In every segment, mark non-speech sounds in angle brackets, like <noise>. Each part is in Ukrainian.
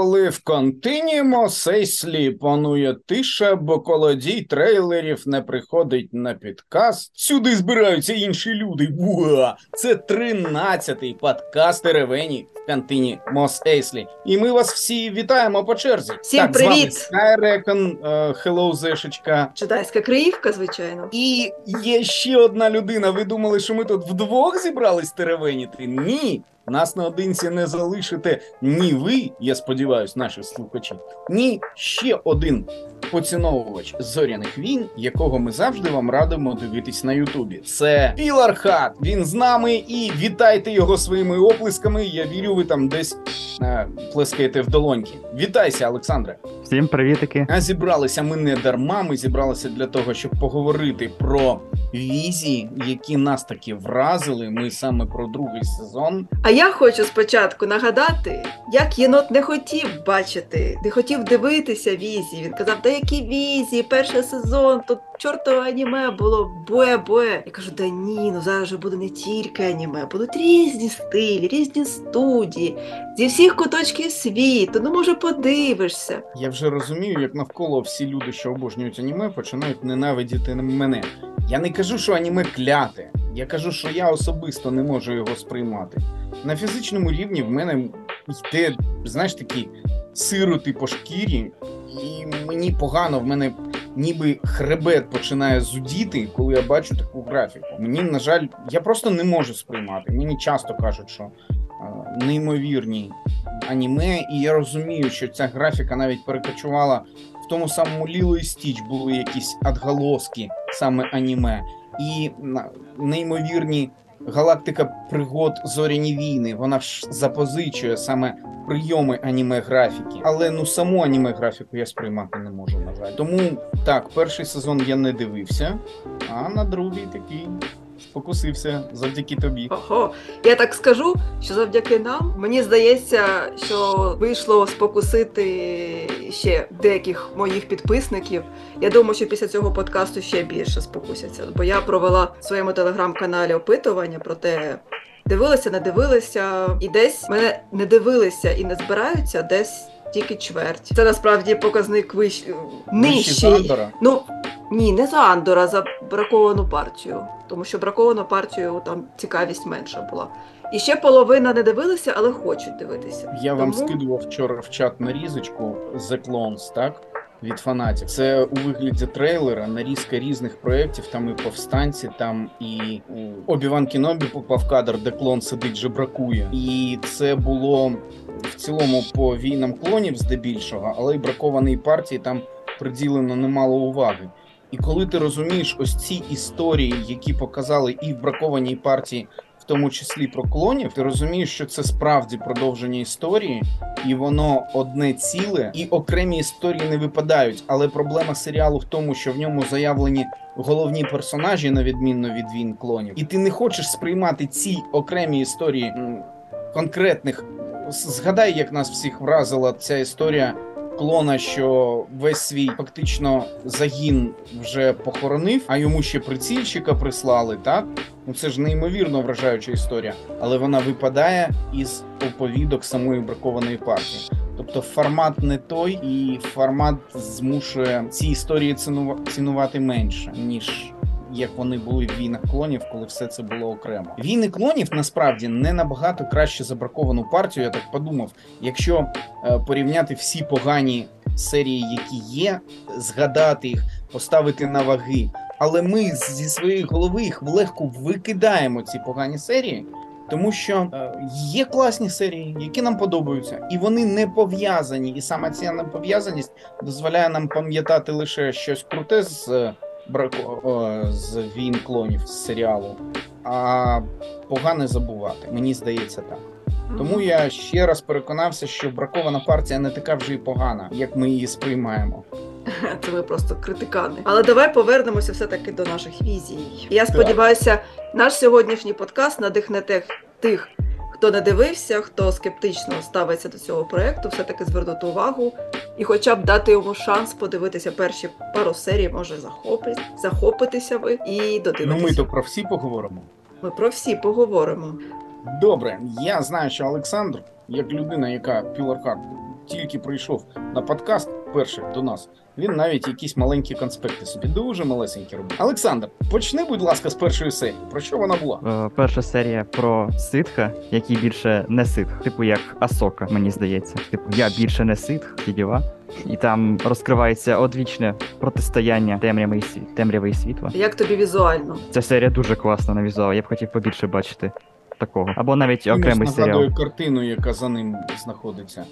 коли в континімо сейслі панує тиша, бо колодій трейлерів не приходить на підкаст. Сюди збираються інші люди. Буа! Це тринадцятий подкаст Теревені в кантині Мос Ейслі. І ми вас всі вітаємо по черзі. Всім так, привіт! З вами Скайрекон, Хеллоу Зешечка. Джедайська Криївка, звичайно. І є ще одна людина. Ви думали, що ми тут вдвох зібрались теревеніти? Ні. Нас наодинці не залишите ні ви, я сподіваюся, наші слухачі, ні ще один поціновувач зоряних війн, якого ми завжди вам радимо дивитись на Ютубі. Це Пілархат. Він з нами і вітайте його своїми оплесками. Я вірю, ви там десь е, плескаєте в долоньки. Вітайся, Олександре. Всім привітики. А зібралися ми не дарма. Ми зібралися для того, щоб поговорити про візії, які нас таки вразили. Ми саме про другий сезон. А я хочу спочатку нагадати, як єнот не хотів бачити, не хотів дивитися візі. Він казав, які візі, перший сезон, тут чортове аніме було буе-буе. Я кажу, да ні, ну зараз вже буде не тільки аніме, будуть різні стилі, різні студії, зі всіх куточків світу. Ну може подивишся. Я вже розумію, як навколо всі люди, що обожнюють аніме, починають ненавидіти мене. Я не кажу, що аніме кляте. Я кажу, що я особисто не можу його сприймати. На фізичному рівні в мене йде, знаєш, такі сироти по шкірі, і мені погано, в мене ніби хребет починає зудіти, коли я бачу таку графіку. Мені, на жаль, я просто не можу сприймати. Мені часто кажуть, що неймовірні аніме, і я розумію, що ця графіка навіть перекочувала в тому самому Ліло і Стіч були якісь отголоски саме аніме. І неймовірні галактика пригод зоряні війни. Вона ж запозичує саме прийоми аніме графіки. Але ну саму аніме графіку я сприймати не можу, на жаль. Тому так, перший сезон я не дивився, а на другий такий спокусився завдяки тобі. Ого, я так скажу, що завдяки нам мені здається, що вийшло спокусити ще деяких моїх підписників. Я думаю, що після цього подкасту ще більше спокусяться. Бо я провела в своєму телеграм-каналі опитування про те. Дивилися, не дивилися, і десь мене не дивилися і не збираються, десь тільки чверть. Це насправді показник вищ... Нижчий. Ну ні, не за Андора, за браковану партію. Тому що браковану партію там цікавість менша була. І ще половина не дивилися, але хочуть дивитися. Я вам скидував вчора в чат нарізочку The Clones, так? Від фанатів. Це у вигляді трейлера нарізка різних проєктів. Там і повстанці, там і Обіван Кінобі попав кадр, де клон сидить, жебракує. І це було в цілому по війнам клонів здебільшого, але й бракованій партії там приділено немало уваги. І коли ти розумієш ось ці історії, які показали і в бракованій партії, в тому числі про клонів, ти розумієш, що це справді продовження історії, і воно одне ціле, і окремі історії не випадають. Але проблема серіалу в тому, що в ньому заявлені головні персонажі, на відмінно від війн клонів, і ти не хочеш сприймати ці окремі історії конкретних. Згадай, як нас всіх вразила ця історія клона, що весь свій фактично загін вже похоронив, а йому ще прицільчика прислали, так? Ну це ж неймовірно вражаюча історія, але вона випадає із оповідок самої бракованої партії. Тобто формат не той, і формат змушує ці історії цінува- цінувати менше, ніж як вони були в війнах клонів, коли все це було окремо. Війни клонів насправді не набагато краще за браковану партію. Я так подумав, якщо е, порівняти всі погані серії, які є, згадати їх, поставити на ваги. Але ми зі своєї голови їх легко викидаємо ці погані серії. Тому що е, є класні серії, які нам подобаються, і вони не пов'язані. І саме ця непов'язаність дозволяє нам пам'ятати лише щось круте з е, брако о, з війн клонів з серіалу, а погане забувати. Мені здається так. Тому я ще раз переконався, що бракована партія не така вже й погана, як ми її сприймаємо. <laughs> Це ми просто критикани. Але давай повернемося все-таки до наших візій. Я сподіваюся, наш сьогоднішній подкаст надихне тих, тих, хто не дивився, хто скептично ставиться до цього проекту, все-таки звернути увагу і хоча б дати йому шанс подивитися перші пару серій, може захопить, захопитися ви і Ну ми то про всі поговоримо. Ми про всі поговоримо. Добре, я знаю, що Олександр, як людина, яка піларкат тільки прийшов на подкаст перший до нас, він навіть якісь маленькі конспекти собі дуже малесенькі робив. Олександр, почни, будь ласка, з першої серії. Про що вона була? Е, перша серія про ситха, який більше не ситх, типу як Асока, мені здається. Типу, я більше не ситх, ті діла. І там розкривається одвічне протистояння темряви і світ, темряви і світла. Як тобі візуально? Ця серія дуже класна на візуал. Я б хотів побільше бачити такого. Або навіть окремий серіал. нагадує картину, яка за ним знаходиться.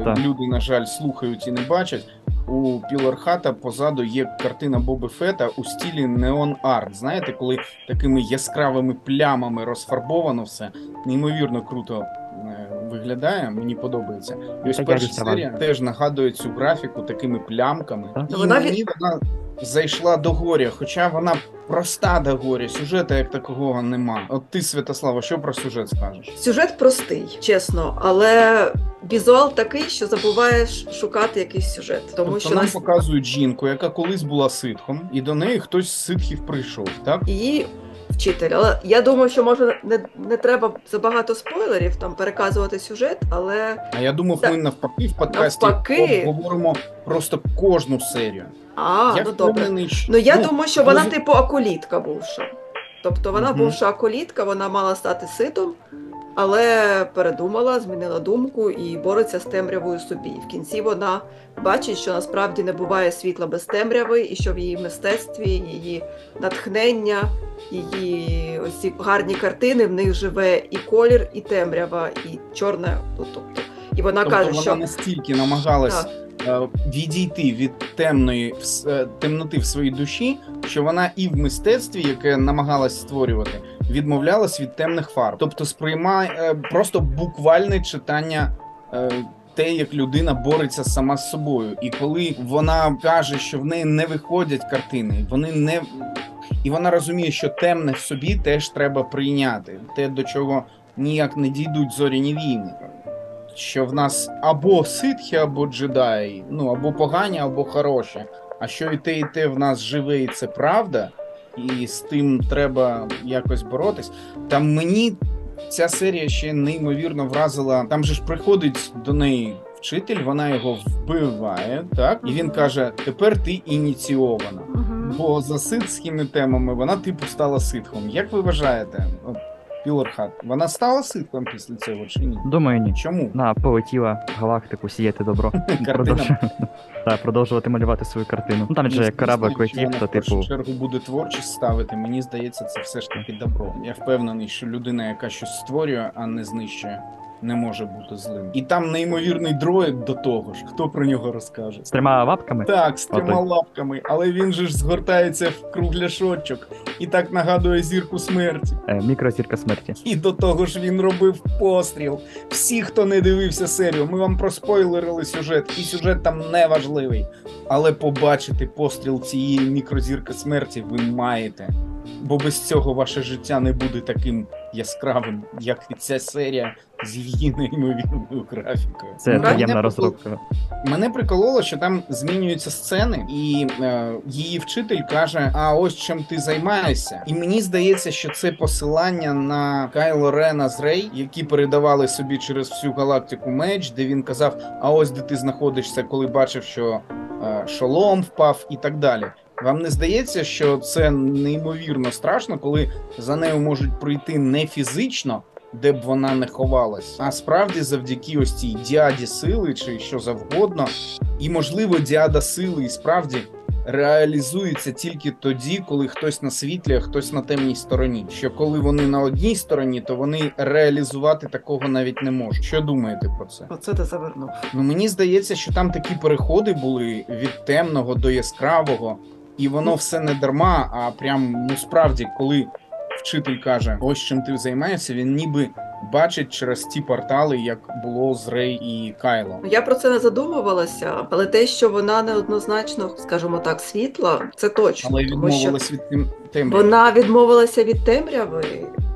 Е, Так. Люди, на жаль, слухають і не бачать. У Пілорхата позаду є картина Боби Фета у стілі неон арт. Знаєте, коли такими яскравими плямами розфарбовано все. Неймовірно круто е, виглядає, мені подобається. І ось перша серія теж нагадує цю графіку такими плямками. Так. І Вона мені вона зайшла до горя, хоча вона проста до горя, сюжету як такого нема. От ти, Святослава, що про сюжет скажеш? Сюжет простий, чесно, але візуал такий, що забуваєш шукати якийсь сюжет. Тому тобто що нам нас показують жінку, яка колись була ситхом, і до неї хтось з ситхів прийшов, так? її вчитель. Але я думаю, що може не, не треба забагато спойлерів там переказувати сюжет, але А я думав, ми навпаки в подкасті Навпаки. говоримо просто кожну серію. а, я ну добре. що Ну я думаю, що вона роз- типу акулітка бувша. Тобто вона угу. бувша акулітка, вона мала стати ситом, але передумала, змінила думку і бореться з темрявою собі. В кінці вона бачить, що насправді не буває світла без темряви, і що в її мистецтві, її натхнення, її ось ці гарні картини в них живе і колір, і темрява, і чорне. Тобто, і вона тобто каже, вона що настільки намагалась Так. Е, відійти від темної е, темноти в своїй душі, що вона і в мистецтві, яке намагалась створювати, відмовлялась від темних фарб. Тобто сприймає е, просто буквальне читання. Те, як людина бореться сама з собою, і коли вона каже, що в неї не виходять картини, вони не і вона розуміє, що темне в собі теж треба прийняти, те, до чого ніяк не дійдуть зоряні війни. Що в нас або ситхи, або джедаї, ну або погані, або хороші. А що і те, і те в нас живе, і це правда, і з тим треба якось боротись. Там мені ця серія ще неймовірно вразила. Там же ж приходить до неї вчитель, вона його вбиває, так? І він каже: тепер ти ініційована. Бо за ситськими темами вона типу стала ситхом. Як ви вважаєте, Пілорхат, вона стала ситхом після цього чи ні? Думаю, ні. Чому? Вона полетіла в галактику сіяти добро. <laughs> <laughs> Так, продовжувати малювати свою картину. Ну там же як кораблик летів, то типу. в чергу буде творчість ставити. Мені здається, це все ж таки добро. Я впевнений, що людина, яка щось створює, а не знищує, не може бути злим. І там неймовірний дроїд до того ж. Хто про нього розкаже? З трьома лапками. Так, з трьома лапками, але він же ж згортається в кругляшочок і так нагадує зірку смерті. Е, мікрозірка смерті. І до того ж він робив постріл. Всі, хто не дивився серію, ми вам проспойлерили сюжет, і сюжет там не важливий. Але побачити постріл цієї мікрозірки смерті ви маєте. Бо без цього ваше життя не буде таким яскравим, як і ця серія з її неймовірною графікою. Це Ну, приємна Мене розробка. Мене прикололо, що там змінюються сцени, і е, її вчитель каже: А ось чим ти займаєшся. І мені здається, що це посилання на Кайло Рена з Рей, які передавали собі через всю галактику меч, де він казав: А ось де ти знаходишся, коли бачив, що е, шолом впав, і так далі. Вам не здається, що це неймовірно страшно, коли за нею можуть прийти не фізично, де б вона не ховалась, а справді завдяки ось цій діаді сили чи що завгодно. І можливо, діада сили і справді реалізується тільки тоді, коли хтось на світлі, а хтось на темній стороні. Що коли вони на одній стороні, то вони реалізувати такого навіть не можуть. Що думаєте про це? Оце ти завернув. Ну мені здається, що там такі переходи були від темного до яскравого, і воно все не дарма. А прям ну справді, коли вчитель каже, ось чим ти займаєшся, він ніби бачить через ті портали, як було з Рей і Кайло. Я про це не задумувалася, але те, що вона неоднозначно, скажімо так, світла, це точно. Але відмовилась від тем- темряви. вона відмовилася від темряви,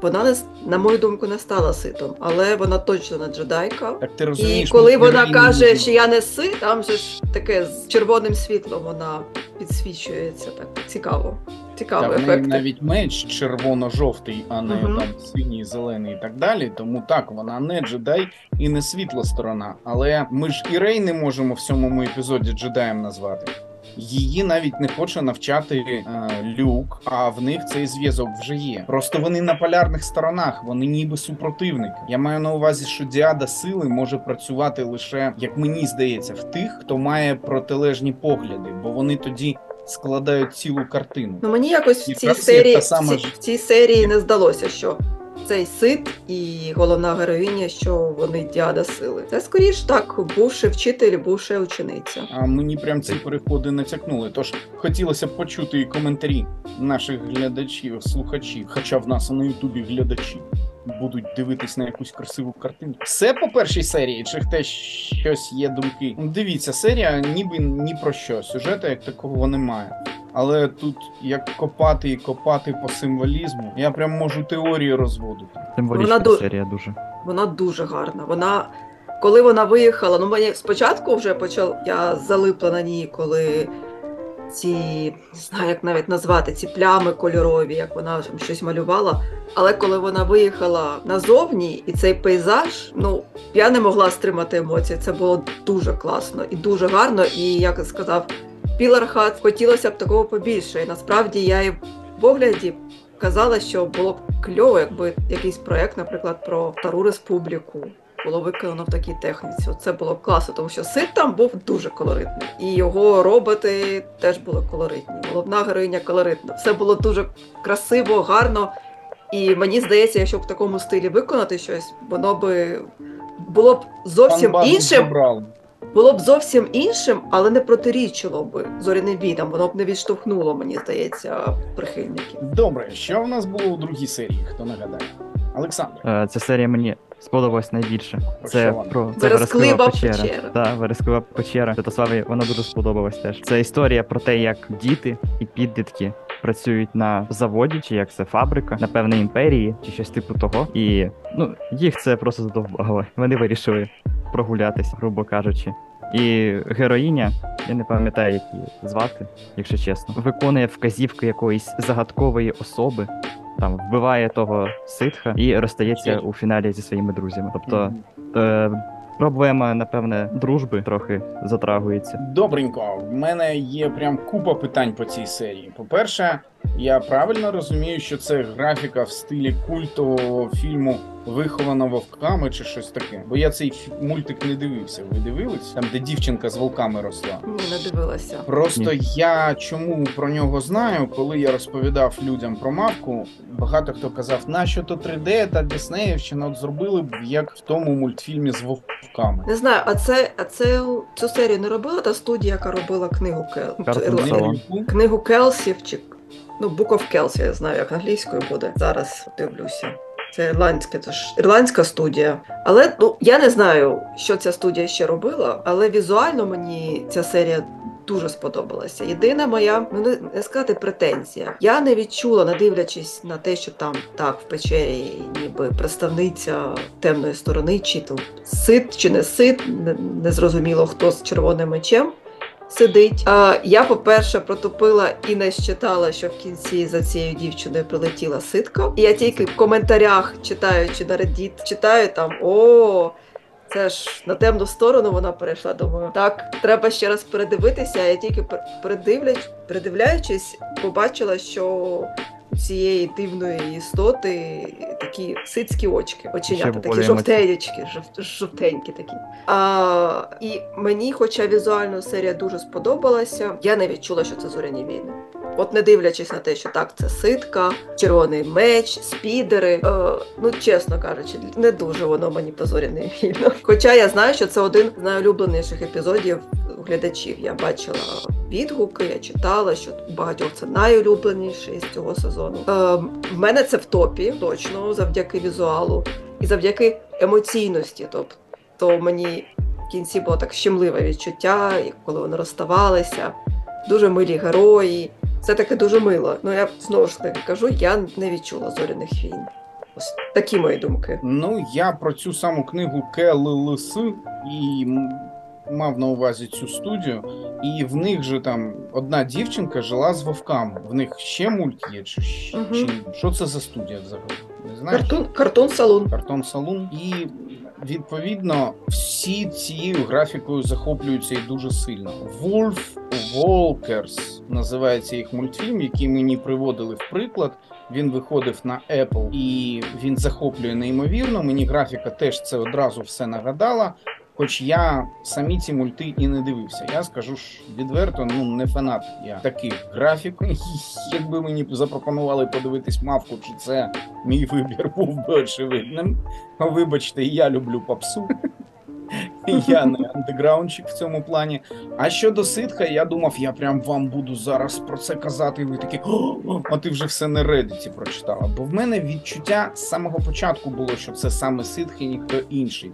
вона не на мою думку не стала ситом, але вона точно не джедайка. Так ти І коли вона каже, що я не си, там же ж таке з червоним світлом вона підсвічується. Так цікаво. Цікавий Та навіть меч червоно-жовтий, а не Мгм. там синій, зелений і так далі. Тому так, вона не джедай і не світла сторона. Але ми ж і Рей не можемо в сьомому епізоді джедаєм назвати. Її навіть не хоче навчати е, люк, а в них цей зв'язок вже є. Просто вони на полярних сторонах, вони ніби супротивники. Я маю на увазі, що діада сили може працювати лише, як мені здається, в тих, хто має протилежні погляди, бо вони тоді складають цілу картину. Ну мені якось в цій серії та в сама цій, в цій серії не здалося, що цей сит і головна героїня, що вони діада сили. Це скоріш так, бувши вчитель, бувши учениця. А мені прям ці переходи натякнули. Тож хотілося б почути і коментарі наших глядачів, слухачів. Хоча в нас на Ютубі глядачі будуть дивитись на якусь красиву картинку. Все по першій серії, чи те щось є думки? Дивіться, серія ніби ні про що. Сюжету як такого немає. Але тут як копати і копати по символізму, я прям можу теорії розводити. Символічна Вона ду- серія дуже. Вона дуже гарна. Вона, коли вона виїхала, ну мені спочатку вже почав, я залипла на ній, коли ці, не знаю, як навіть назвати, ці плями кольорові, як вона там щось малювала. Але коли вона виїхала назовні, і цей пейзаж, ну я не могла стримати емоції. Це було дуже класно і дуже гарно. І як сказав Пілархат, хотілося б такого побільше. І насправді я і в погляді казала, що було б кльово, якби якийсь проект, наприклад, про Стару Республіку. Було виконано в такій техніці. Це було класно, тому що сит там був дуже колоритний. І його роботи теж були колоритні. Головна героїня колоритна. Все було дуже красиво, гарно. І мені здається, якщо в такому стилі виконати щось, воно би було б зовсім іншим. Було б зовсім іншим, але не протирічило би зоряним війнам. Воно б не відштовхнуло, мені здається, прихильників. Добре, що в нас було у другій серії? Хто нагадає? Олександр. Е, Ця серія мені сподобалась найбільше. Про Це про це Вересклива печера. печера. Так, вересклива печера. Святославі вона дуже сподобалась теж. Це історія про те, як діти і підлітки працюють на заводі, чи як це фабрика, на певній імперії, чи щось типу того. І ну їх це просто задовбало. <laughs> Вони вирішили прогулятись, грубо кажучи. І героїня, я не пам'ятаю, як її звати, якщо чесно, виконує вказівки якоїсь загадкової особи, там вбиває того ситха і розстається у фіналі зі своїми друзями. Тобто е, проблема, напевне, дружби трохи затрагується. Добренько, в мене є прям купа питань по цій серії. По-перше, я правильно розумію, що це графіка в стилі культового фільму Вихована вовками чи щось таке. Бо я цей мультик не дивився. Ви дивились? Там, де дівчинка з вовками росла. Ні, не дивилася. Просто Ні. я чому про нього знаю, коли я розповідав людям про мавку, багато хто казав, нащо то 3D та Диснеївщина от зробили б як в тому мультфільмі з вовками. Не знаю, а це, а це цю серію не робила та студія, яка робила книгу Кел... Книгу Келсів чи ну Book of Kells, я знаю, як англійською буде. Зараз дивлюся. Це ірландська, це ж ірландська студія. Але ну я не знаю, що ця студія ще робила, але візуально мені ця серія дуже сподобалася. Єдина моя, ну не, сказати претензія. Я не відчула, не дивлячись на те, що там так в печері, ніби представниця темної сторони, чи то сит чи не сит, не, не зрозуміло хто з червоним мечем сидить. А, я, по-перше, протупила і не считала, що в кінці за цією дівчиною прилетіла ситка. І я тільки в коментарях читаючи на Reddit, читаю там о. Це ж на темну сторону вона перейшла. Думаю, так треба ще раз передивитися. Я тільки передивляючись, побачила, що цієї дивної істоти такі сицькі очки, оченята, такі жовтенечки, жов- жовтенькі такі. А, і мені, хоча візуально серія дуже сподобалася, я не відчула, що це зоряні війни. От не дивлячись на те, що так, це ситка, червоний меч, спідери. Е, ну, чесно кажучи, не дуже воно мені по зоряний війна. Хоча я знаю, що це один з найулюбленіших епізодів глядачів. Я бачила відгуки, я читала, що багатьох це найулюбленіший з цього сезону. Е, в мене це в топі, точно, завдяки візуалу і завдяки емоційності. Тобто мені в кінці було так щемливе відчуття, коли вони розставалися. Дуже милі герої. Все таки дуже мило. Ну я знову ж таки кажу, я не відчула зоряних війн Ось такі мої думки. Ну, я про цю саму книгу КЛЛС і мав на увазі цю студію, і в них же там одна дівчинка жила з вовками. В них ще мульт є, чи, Мгм. чи що це за студія взагалі? Не знаєш? Картун, картун салон. Картон Салун. І відповідно всі цією графікою захоплюються і дуже сильно. Wolf Walkers називається їх мультфільм, який мені приводили в приклад. Він виходив на Apple і він захоплює неймовірно. Мені графіка теж це одразу все нагадала. Хоч я самі ці мульти і не дивився. Я скажу ж відверто, ну не фанат я таких графік. <laughs> Якби мені запропонували подивитись мавку, чи це мій вибір був би очевидним. Вибачте, я люблю попсу. Я не андеграундчик в цьому плані. А щодо ситха, я думав, я прям вам буду зараз про це казати. І ви такі, а ти вже все на Reddit прочитала. Бо в мене відчуття з самого початку було, що це саме ситх і ніхто інший.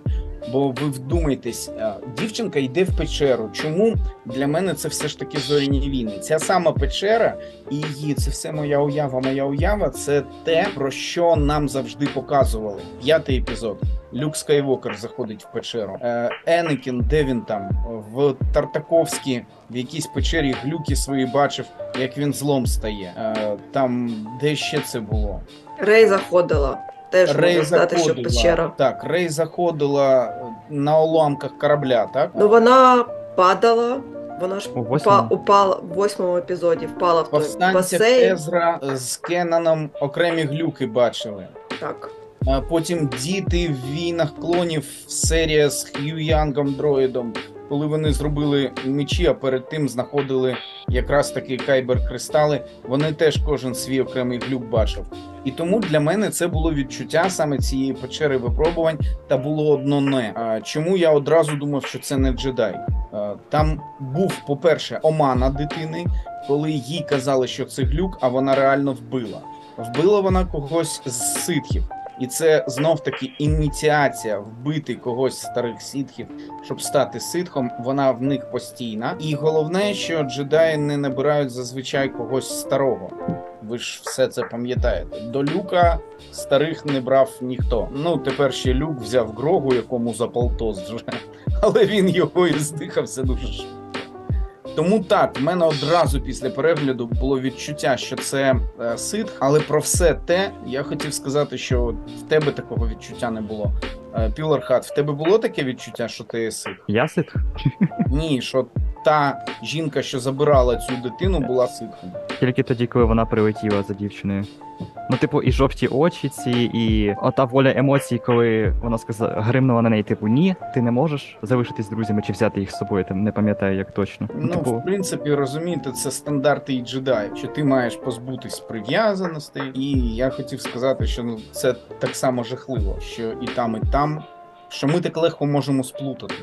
Бо ви вдумайтесь, е, дівчинка йде в печеру. Чому для мене це все ж таки зоряні війни? Ця сама печера і її це все моя уява, моя уява. Це те, про що нам завжди показували. П'ятий епізод. Люк Скайвокер заходить в печеру. Е, Енекін, де він там? В Тартаковській, в якійсь печері глюки свої бачив, як він злом стає. Е, там де ще це було? Рей заходила. Теж Рей можна сказати, що печера. Так, Рей заходила е, на уламках корабля, так? Ну вона падала, вона ж упа, упала в восьмому епізоді, впала в той Повстанця басейн. Езра з Кенаном окремі глюки бачили. Так. А Потім діти в війнах клонів серія з Хью Янгом дроїдом, коли вони зробили мечі, а перед тим знаходили якраз таки кайбер кристали. Вони теж кожен свій окремий глюк бачив. І тому для мене це було відчуття саме цієї печери випробувань, та було одно не. Чому я одразу думав, що це не джедай? Там був, по-перше, омана дитини, коли їй казали, що це глюк, а вона реально вбила. Вбила вона когось з ситхів. І це знов таки ініціація вбити когось старих ситхів, щоб стати ситхом. Вона в них постійна. І головне, що джедаї не набирають зазвичай когось старого. Ви ж все це пам'ятаєте. До люка старих не брав ніхто. Ну тепер ще люк взяв грогу, якому за полтос вже, але він його і здихався дуже швидко. Тому так, в мене одразу після перегляду було відчуття, що це е, сит, але про все те я хотів сказати, що в тебе такого відчуття не було. Е, Пілархат, в тебе було таке відчуття, що ти сит? Я сит? Ні, що та жінка, що забирала цю дитину, була ситхом. Тільки тоді, коли вона прилетіла за дівчиною. Ну, типу, і жовті очі ці, і ота воля емоцій, коли вона сказала, гримнула на неї, типу, ні, ти не можеш залишитись з друзями чи взяти їх з собою, там не пам'ятаю як точно. Ну, типу, в принципі, розумієте, це стандарти і джедаїв, що ти маєш позбутись прив'язаностей. І я хотів сказати, що ну це так само жахливо, що і там, і там, що ми так легко можемо сплутати.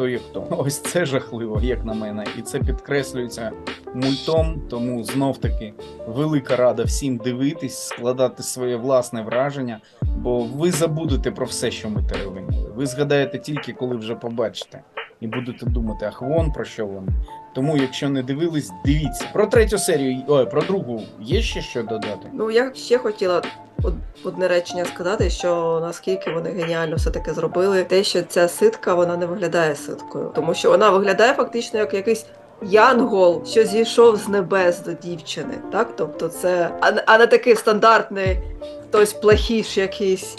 Хто є хто. <laughs> Ось це жахливо, як на мене, і це підкреслюється мультом. Тому знов таки велика рада всім дивитись, складати своє власне враження, бо ви забудете про все, що ми теревенили. Ви згадаєте тільки, коли вже побачите, і будете думати, ах, вон про що вони. Тому, якщо не дивились, дивіться. Про третю серію, ой, про другу є ще що додати? Ну я ще хотіла одне речення сказати, що наскільки вони геніально все таки зробили, те, що ця ситка вона не виглядає ситкою, тому що вона виглядає фактично як якийсь. Янгол, що зійшов з небес до дівчини, так? Тобто це, а, а не такий стандартний хтось плохіш якийсь,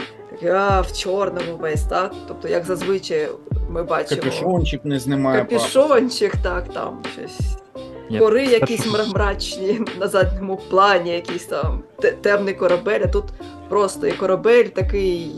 а в чорному весь, так? Тобто, як зазвичай ми бачимо. Капюшончик не знімає. Капюшончик, так, там щось. Гори якісь мра- мрачні на задньому плані, якийсь там темний корабель, а тут просто і корабель такий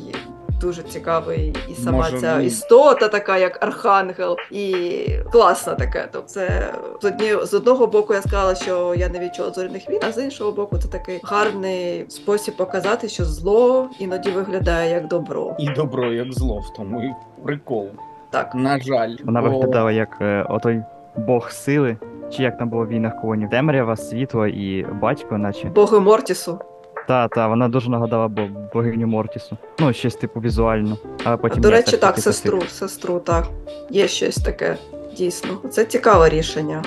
дуже цікавий, і сама Може, ця ну- істота така, як архангел, і класна таке. Тобто це з, одні, з одного боку я сказала, що я не відчула зоряних війн, а з іншого боку, це такий гарний спосіб показати, що зло іноді виглядає як добро. І добро, як зло, в тому і прикол. Так. На жаль, Вона Бо- виглядала як е, отой бог сили, чи як там було в війнах клонів. Темрява, світло і батько, наче. Боги Мортісу. Та, та, вона дуже нагадала бо богиню Мортісу. Ну, щось типу візуально. Але потім. До речі, ж так, сестру, ситх. сестру, так. Є щось таке, дійсно. Це цікаве рішення.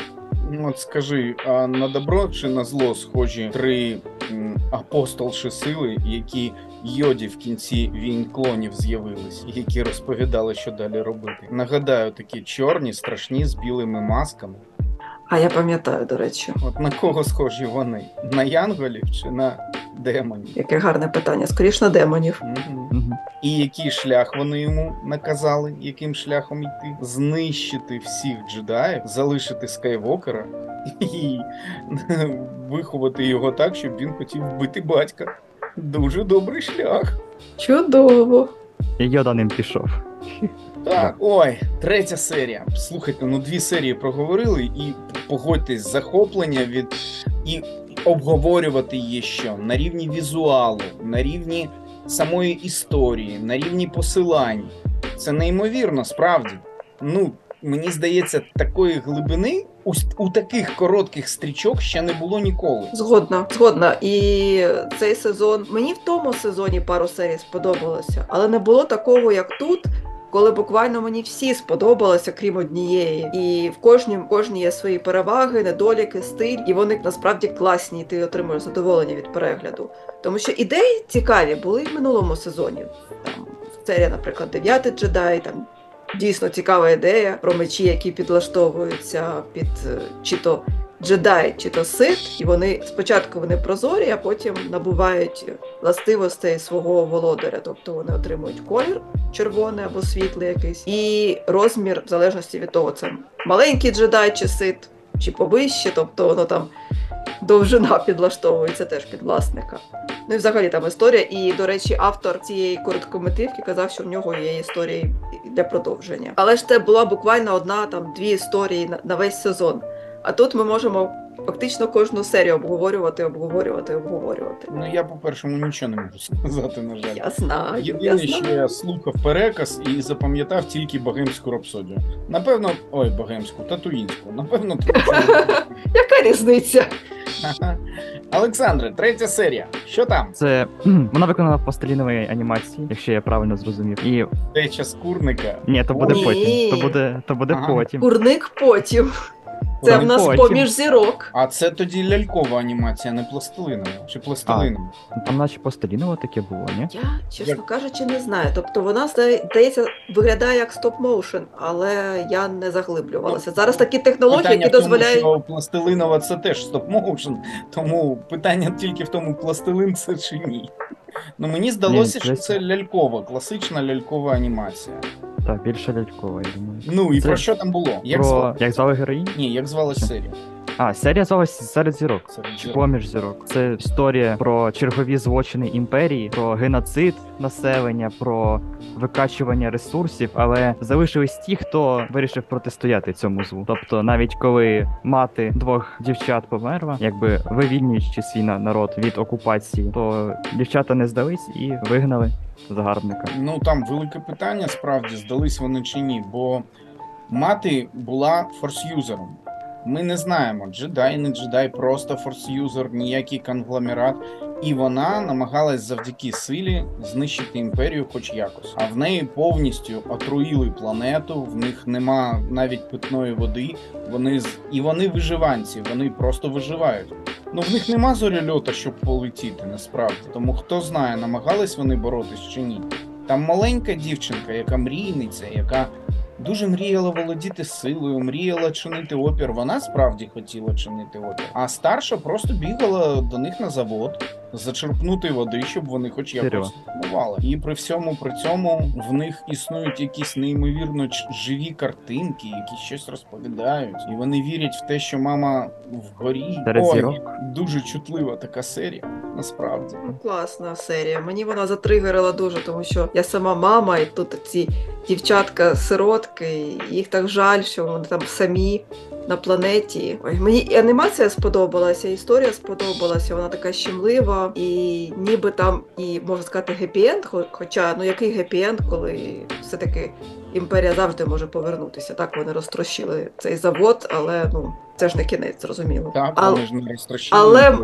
Ну, От скажи, а на добро чи на зло схожі три м, апостолші сили, які йоді в кінці війн клонів з'явились, які розповідали, що далі робити. Нагадаю, такі чорні, страшні з білими масками. А я пам'ятаю, до речі, От на кого схожі вони? На янголів чи на демонів? яке гарне питання. Скоріш на демонів. Мгм. І який шлях вони йому наказали, яким шляхом йти? Знищити всіх джедаїв, залишити Скайвокера і <laughs> виховати його так, щоб він хотів вбити батька. Дуже добрий шлях. Чудово. І Йода ним пішов. Так, ой, третя серія. Слухайте, ну дві серії проговорили, і погодьтесь, захоплення від і обговорювати її що на рівні візуалу, на рівні самої історії, на рівні посилань. Це неймовірно, справді. Ну, мені здається, такої глибини у, у таких коротких стрічок ще не було ніколи. Згодна, згодна. І цей сезон мені в тому сезоні пару серій сподобалося, але не було такого, як тут. Коли буквально мені всі сподобалися, крім однієї, і в кожній, в кожній є свої переваги, недоліки, стиль, і вони насправді класні, і ти отримуєш задоволення від перегляду. Тому що ідеї цікаві були в минулому сезоні. Там серія, наприклад, дев'ятий джедай, там дійсно цікава ідея про мечі, які підлаштовуються під е, чи то джедай, чи то сит, і вони спочатку вони прозорі, а потім набувають властивостей свого володаря. Тобто вони отримують колір червоний або світлий якийсь, і розмір в залежності від того, це маленький джедай чи сит, чи повище, тобто воно там довжина підлаштовується теж під власника. Ну і взагалі там історія. І, до речі, автор цієї короткометривки казав, що в нього є історії для продовження. Але ж це була буквально одна там дві історії на весь сезон. А тут ми можемо фактично кожну серію обговорювати, обговорювати, обговорювати. Ну я по першому нічого не можу сказати, на жаль. Я знаю, я Єдине, що я слухав переказ і запам'ятав тільки богемську рапсодію. Напевно, ой, богемську, татуїнську. Напевно, тому <laughs> Яка різниця? Олександре, третя серія. Що там? Це вона виконана в пластиліновій анімації, якщо я правильно зрозумів. І Теча з курника. ні, то буде Ні. потім. То буде, то буде Ага. потім. Курник потім. Це в нас потім. поміж зірок. А це тоді лялькова анімація, не пластилинова. Чи пластилинова? Там наче пластиліново таке було, ні? Я, чесно Як? кажучи, не знаю. Тобто вона здається виглядає як стоп-моушен, але я не заглиблювалася. Зараз такі технології, Питання які в тому, дозволяють. що пластилинова це теж стоп-моушен, тому питання тільки в тому, пластилин це чи ні. Ну мені здалося, Ні, що це- лялькова, класична лялькова анімація. Так, більше лялькова, я думаю. Ну і Це про що там було? Як Про звали? як звали героїнь? Ні, як звалась серія? А, серія звалась серед зірок. Серед Чи зірок. поміж зірок. Це історія про чергові злочини імперії, про геноцид населення, про викачування ресурсів, але залишились ті, хто вирішив протистояти цьому злу. Тобто, навіть коли мати двох дівчат померла, якби вивільнюючи свій народ від окупації, то дівчата не здались і вигнали загарбника. Ну там велике питання, справді здались вони чи ні, бо мати була force user ом. Ми не знаємо, джедай, не джедай, просто force user, ніякий конгломерат. І вона намагалась завдяки силі знищити імперію, хоч якось. А в неї повністю отруїли планету. В них нема навіть питної води. Вони і вони виживанці, вони просто виживають. Ну в них нема зорельота, щоб полетіти, насправді. Тому хто знає, намагались вони боротись чи ні. Там маленька дівчинка, яка мрійниця, яка дуже мріяла володіти силою, мріяла чинити опір. Вона справді хотіла чинити опір. А старша просто бігала до них на завод, зачерпнути води, щоб вони хоч якось бували. І при всьому при цьому в них існують якісь неймовірно живі картинки, які щось розповідають, і вони вірять в те, що мама вгорі. Ой, дуже чутлива така серія, насправді. Ну, Класна серія. Мені вона затригерила дуже, тому що я сама мама, і тут ці дівчатка-сиротки, їх так жаль, що вони там самі на планеті. Ой, мені і анімація сподобалася, і історія сподобалася. Вона така щемлива, і ніби там і можна сказати гепі-енд, хоча ну який гепі-енд, коли все-таки імперія завжди може повернутися. Так вони розтрощили цей завод, але ну це ж не кінець, зрозуміло. Так, Але- ж не розтрощили. але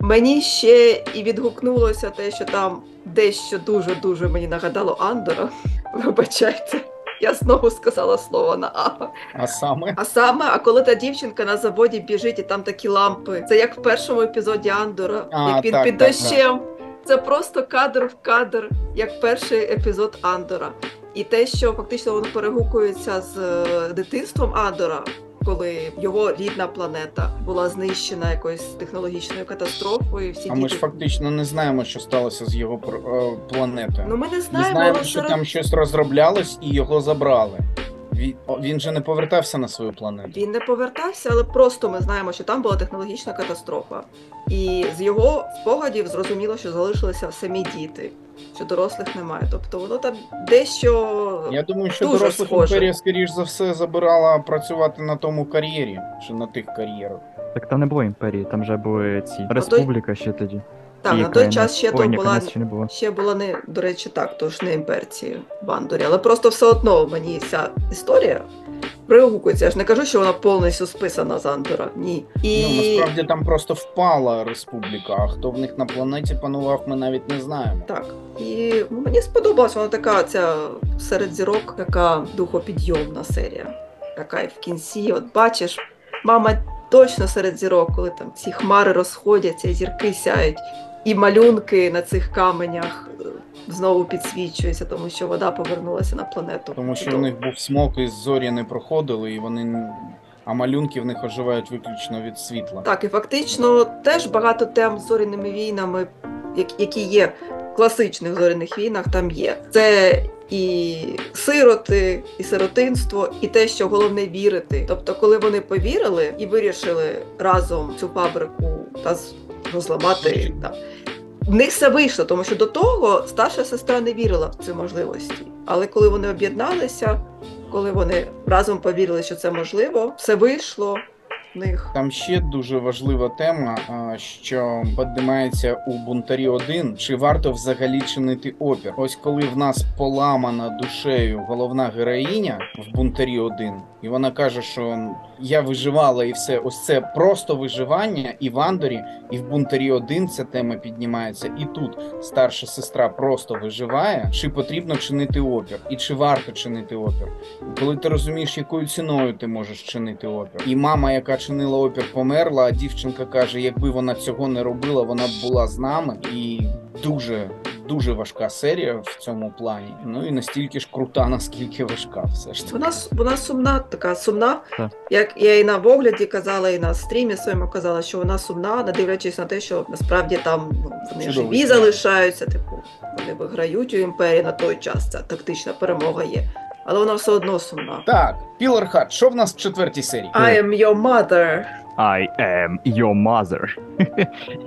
мені ще і відгукнулося те, що там дещо дуже дуже мені нагадало Андора. <laughs> Вибачайте. Я знову сказала слово на А. А саме А саме, а коли та дівчинка на заводі біжить, і там такі лампи. Це як в першому епізоді Андора, А, як він так, під так, дощем. Це просто кадр в кадр, як перший епізод Андора. І те, що фактично воно перегукується з е, дитинством Андора, коли його рідна планета була знищена якоюсь технологічною катастрофою. Всі А ми ж фактично не знаємо, що сталося з його е, планетою. Ну ми не знаємо, знаємо, що зараз... там щось розроблялось і його забрали. Він, він же не повертався на свою планету. Він не повертався, але просто ми знаємо, що там була технологічна катастрофа. І з його спогадів зрозуміло, що залишилися самі діти, що дорослих немає. Тобто воно там дещо Я думаю, що Дуже дорослих схоже. імперія, скоріш за все, забирала працювати на тому кар'єрі, чи на тих кар'єрах. Так там не було імперії, там вже були ці республіка ще тоді. Так на той час ще то була ще не було. ще була не до речі, так, тож не імперці в Андорі, але просто все одно мені ця історія. Пригукується, я ж не кажу, що вона повністю списана з Андора. Ні. І Ну, насправді там просто впала республіка, а хто в них на планеті панував, ми навіть не знаємо. Так. І мені сподобалась вона така ця серед зірок, така духопідйомна серія. Така і в кінці, от бачиш, мама точно серед зірок, коли там ці хмари розходяться, і зірки сяють, і малюнки на цих каменях е, знову підсвічуються, тому що вода повернулася на планету. Тому що в них був смок і зорі не проходили, і вони. А малюнки в них оживають виключно від світла. Так, і фактично теж багато тем з зоряними війнами, які є в класичних зоряних війнах, там є. Це і сироти, і сиротинство, і те, що головне вірити. Тобто, коли вони повірили і вирішили разом цю фабрику та з- розламати. Та, в них все вийшло, тому що до того старша сестра не вірила в ці можливості. Але коли вони об'єдналися, коли вони разом повірили, що це можливо, все вийшло в них. Там ще дуже важлива тема, що піднімається у бунтарі 1, чи варто взагалі чинити опір. Ось коли в нас поламана душею головна героїня в бунтарі 1, і вона каже, що я виживала і все, ось це просто виживання, і в Андорі, і в бунтарі 1 ця тема піднімається, і тут старша сестра просто виживає, чи потрібно чинити опір, і чи варто чинити опір. Коли ти розумієш, якою ціною ти можеш чинити опір, і мама, яка чинила опір, померла, а дівчинка каже, якби вона цього не робила, вона б була з нами. І дуже дуже важка серія в цьому плані. Ну і настільки ж крута, наскільки важка, все ж таки. Вона, вона сумна, така сумна. Так. Як я і на огляді казала, і на стрімі своєму казала, що вона сумна, не дивлячись на те, що насправді там ну, вони Чудовий живі залишаються, типу, вони виграють у імперії на той час. Ця тактична перемога є. Але вона все одно сумна. Так, Пілар Хат, що в нас в четвертій серії? I am your mother. I am your mother.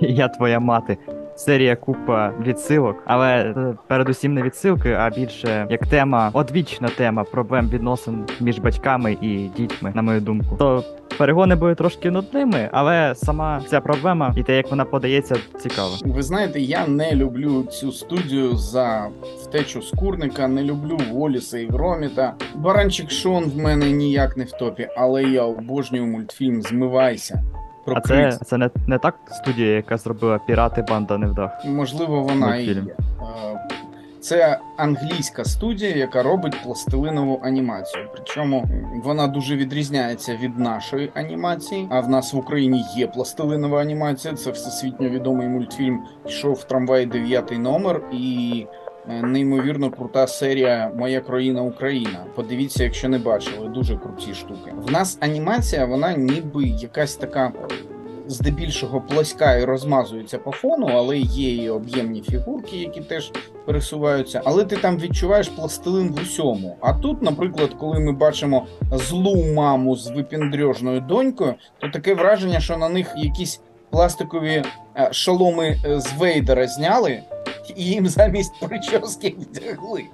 <laughs> Я твоя мати. Серія купа відсилок, але передусім не відсилки, а більше як тема, одвічна тема проблем відносин між батьками і дітьми, на мою думку. То перегони були трошки нудними, але сама ця проблема і те, як вона подається, цікаво. Ви знаєте, я не люблю цю студію за втечу з курника, не люблю Воліса і Громіта. Баранчик Шон в мене ніяк не в топі, але я обожнюю мультфільм Змивайся. Про А це, це не, не так студія, яка зробила пірати банда невдах. Можливо, вона і є. Е, Це англійська студія, яка робить пластилинову анімацію. Причому вона дуже відрізняється від нашої анімації. А в нас в Україні є пластилинова анімація. Це всесвітньо відомий мультфільм. Йшов в трамваї дев'ятий номер і. Е, Неймовірно крута серія Моя країна Україна. Подивіться, якщо не бачили, дуже круті штуки. В нас анімація, вона ніби якась така здебільшого плоска і розмазується по фону, але є і об'ємні фігурки, які теж пересуваються. Але ти там відчуваєш пластилин в усьому. А тут, наприклад, коли ми бачимо злу маму з випіндрьожною донькою, то таке враження, що на них якісь пластикові е, шоломи е, з Вейдера зняли. І їм замість прически вдягли.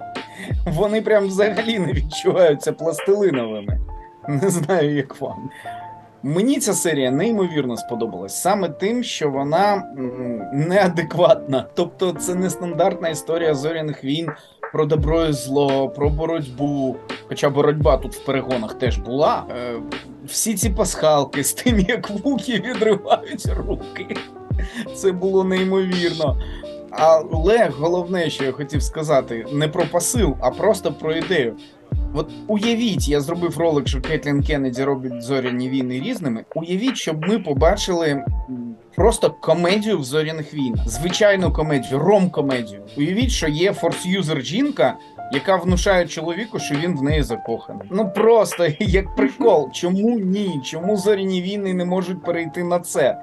Вони прям взагалі не відчуваються пластилиновими. Не знаю, як вам. Мені ця серія неймовірно сподобалась саме тим, що вона неадекватна. Тобто, це не стандартна історія зоряних війн про добро і зло, про боротьбу. Хоча боротьба тут в перегонах теж була. Е, всі ці пасхалки з тим, як вуки відривають руки. Це було неймовірно. Але головне, що я хотів сказати, не про посил, а просто про ідею. От уявіть, я зробив ролик, що Кетлін Кеннеді робить зоряні війни різними. Уявіть, щоб ми побачили просто комедію в зоряних війнах. Звичайну комедію, ром-комедію. Уявіть, що є форс-юзер жінка, яка внушає чоловіку, що він в неї закоханий. Ну просто <laughs> як прикол. Чому ні? Чому зоряні війни не можуть перейти на це?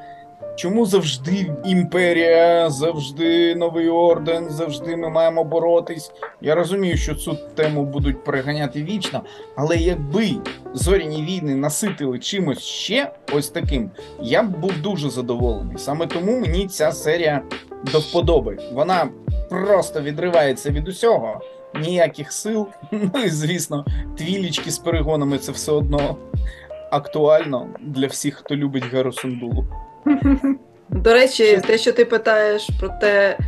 Чому завжди імперія, завжди новий орден, завжди ми маємо боротись? Я розумію, що цю тему будуть переганяти вічно, але якби зоряні війни наситили чимось ще ось таким, я б був дуже задоволений. Саме тому мені ця серія до вподоби. Вона просто відривається від усього, ніяких сил. <laughs> Ну і звісно, твілічки з перегонами це все одно актуально для всіх, хто любить Геру Сундулу. До речі, те, що ти питаєш про те,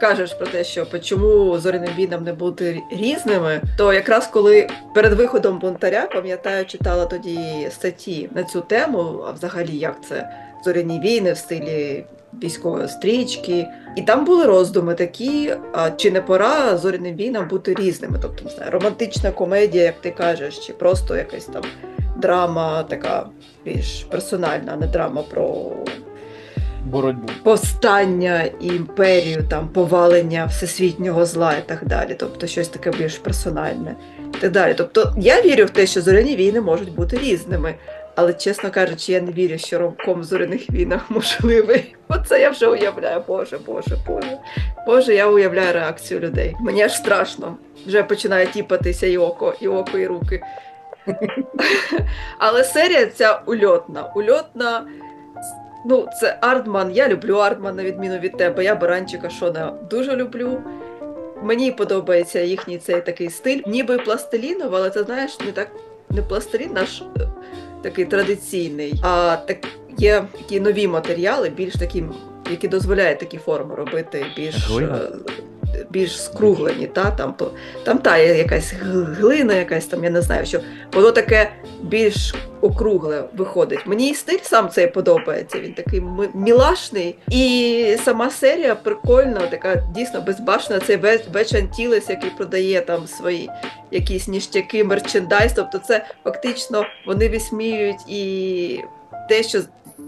кажеш про те, що чому зоряним війнам не бути різними, то якраз коли перед виходом бунтаря, пам'ятаю, читала тоді статті на цю тему, а взагалі як це зоряні війни в стилі військової стрічки. І там були роздуми такі, а чи не пора зоряним війнам бути різними? Тобто, не знаю, романтична комедія, як ти кажеш, чи просто якась там драма така більш персональна, а не драма про Боротьбу. повстання імперію, там повалення всесвітнього зла і так далі. Тобто щось таке більш персональне і так далі. Тобто я вірю в те, що зоряні війни можуть бути різними. Але, чесно кажучи, я не вірю, що ромком зоряних війнах можливий. <laughs> Оце я вже уявляю. Боже, Боже, Боже. Боже, я уявляю реакцію людей. Мені аж страшно. Вже починає тіпатися і око, і око, і руки. <laughs> Але серія ця ульотна. Ульотна. Ну, це Ардман. Я люблю Ардман, на відміну від тебе. Я Баранчика Шона дуже люблю. Мені подобається їхній цей такий стиль, ніби пластилінов, але це знаєш, не так не пластилін наш е, такий традиційний, а так є такі нові матеріали, більш такі, які дозволяють такі форми робити, більш, е, більш скруглені. Та, там, то, там та якась глина, якась там, я не знаю, що воно таке більш округле виходить. Мені і стиль сам цей подобається. Він такий мілашний. І сама серія прикольна, така дійсно безбашна. Цей Веч Антілес, який продає там свої якісь ніштяки, мерчендайз. Тобто, це фактично вони висміюють і те, що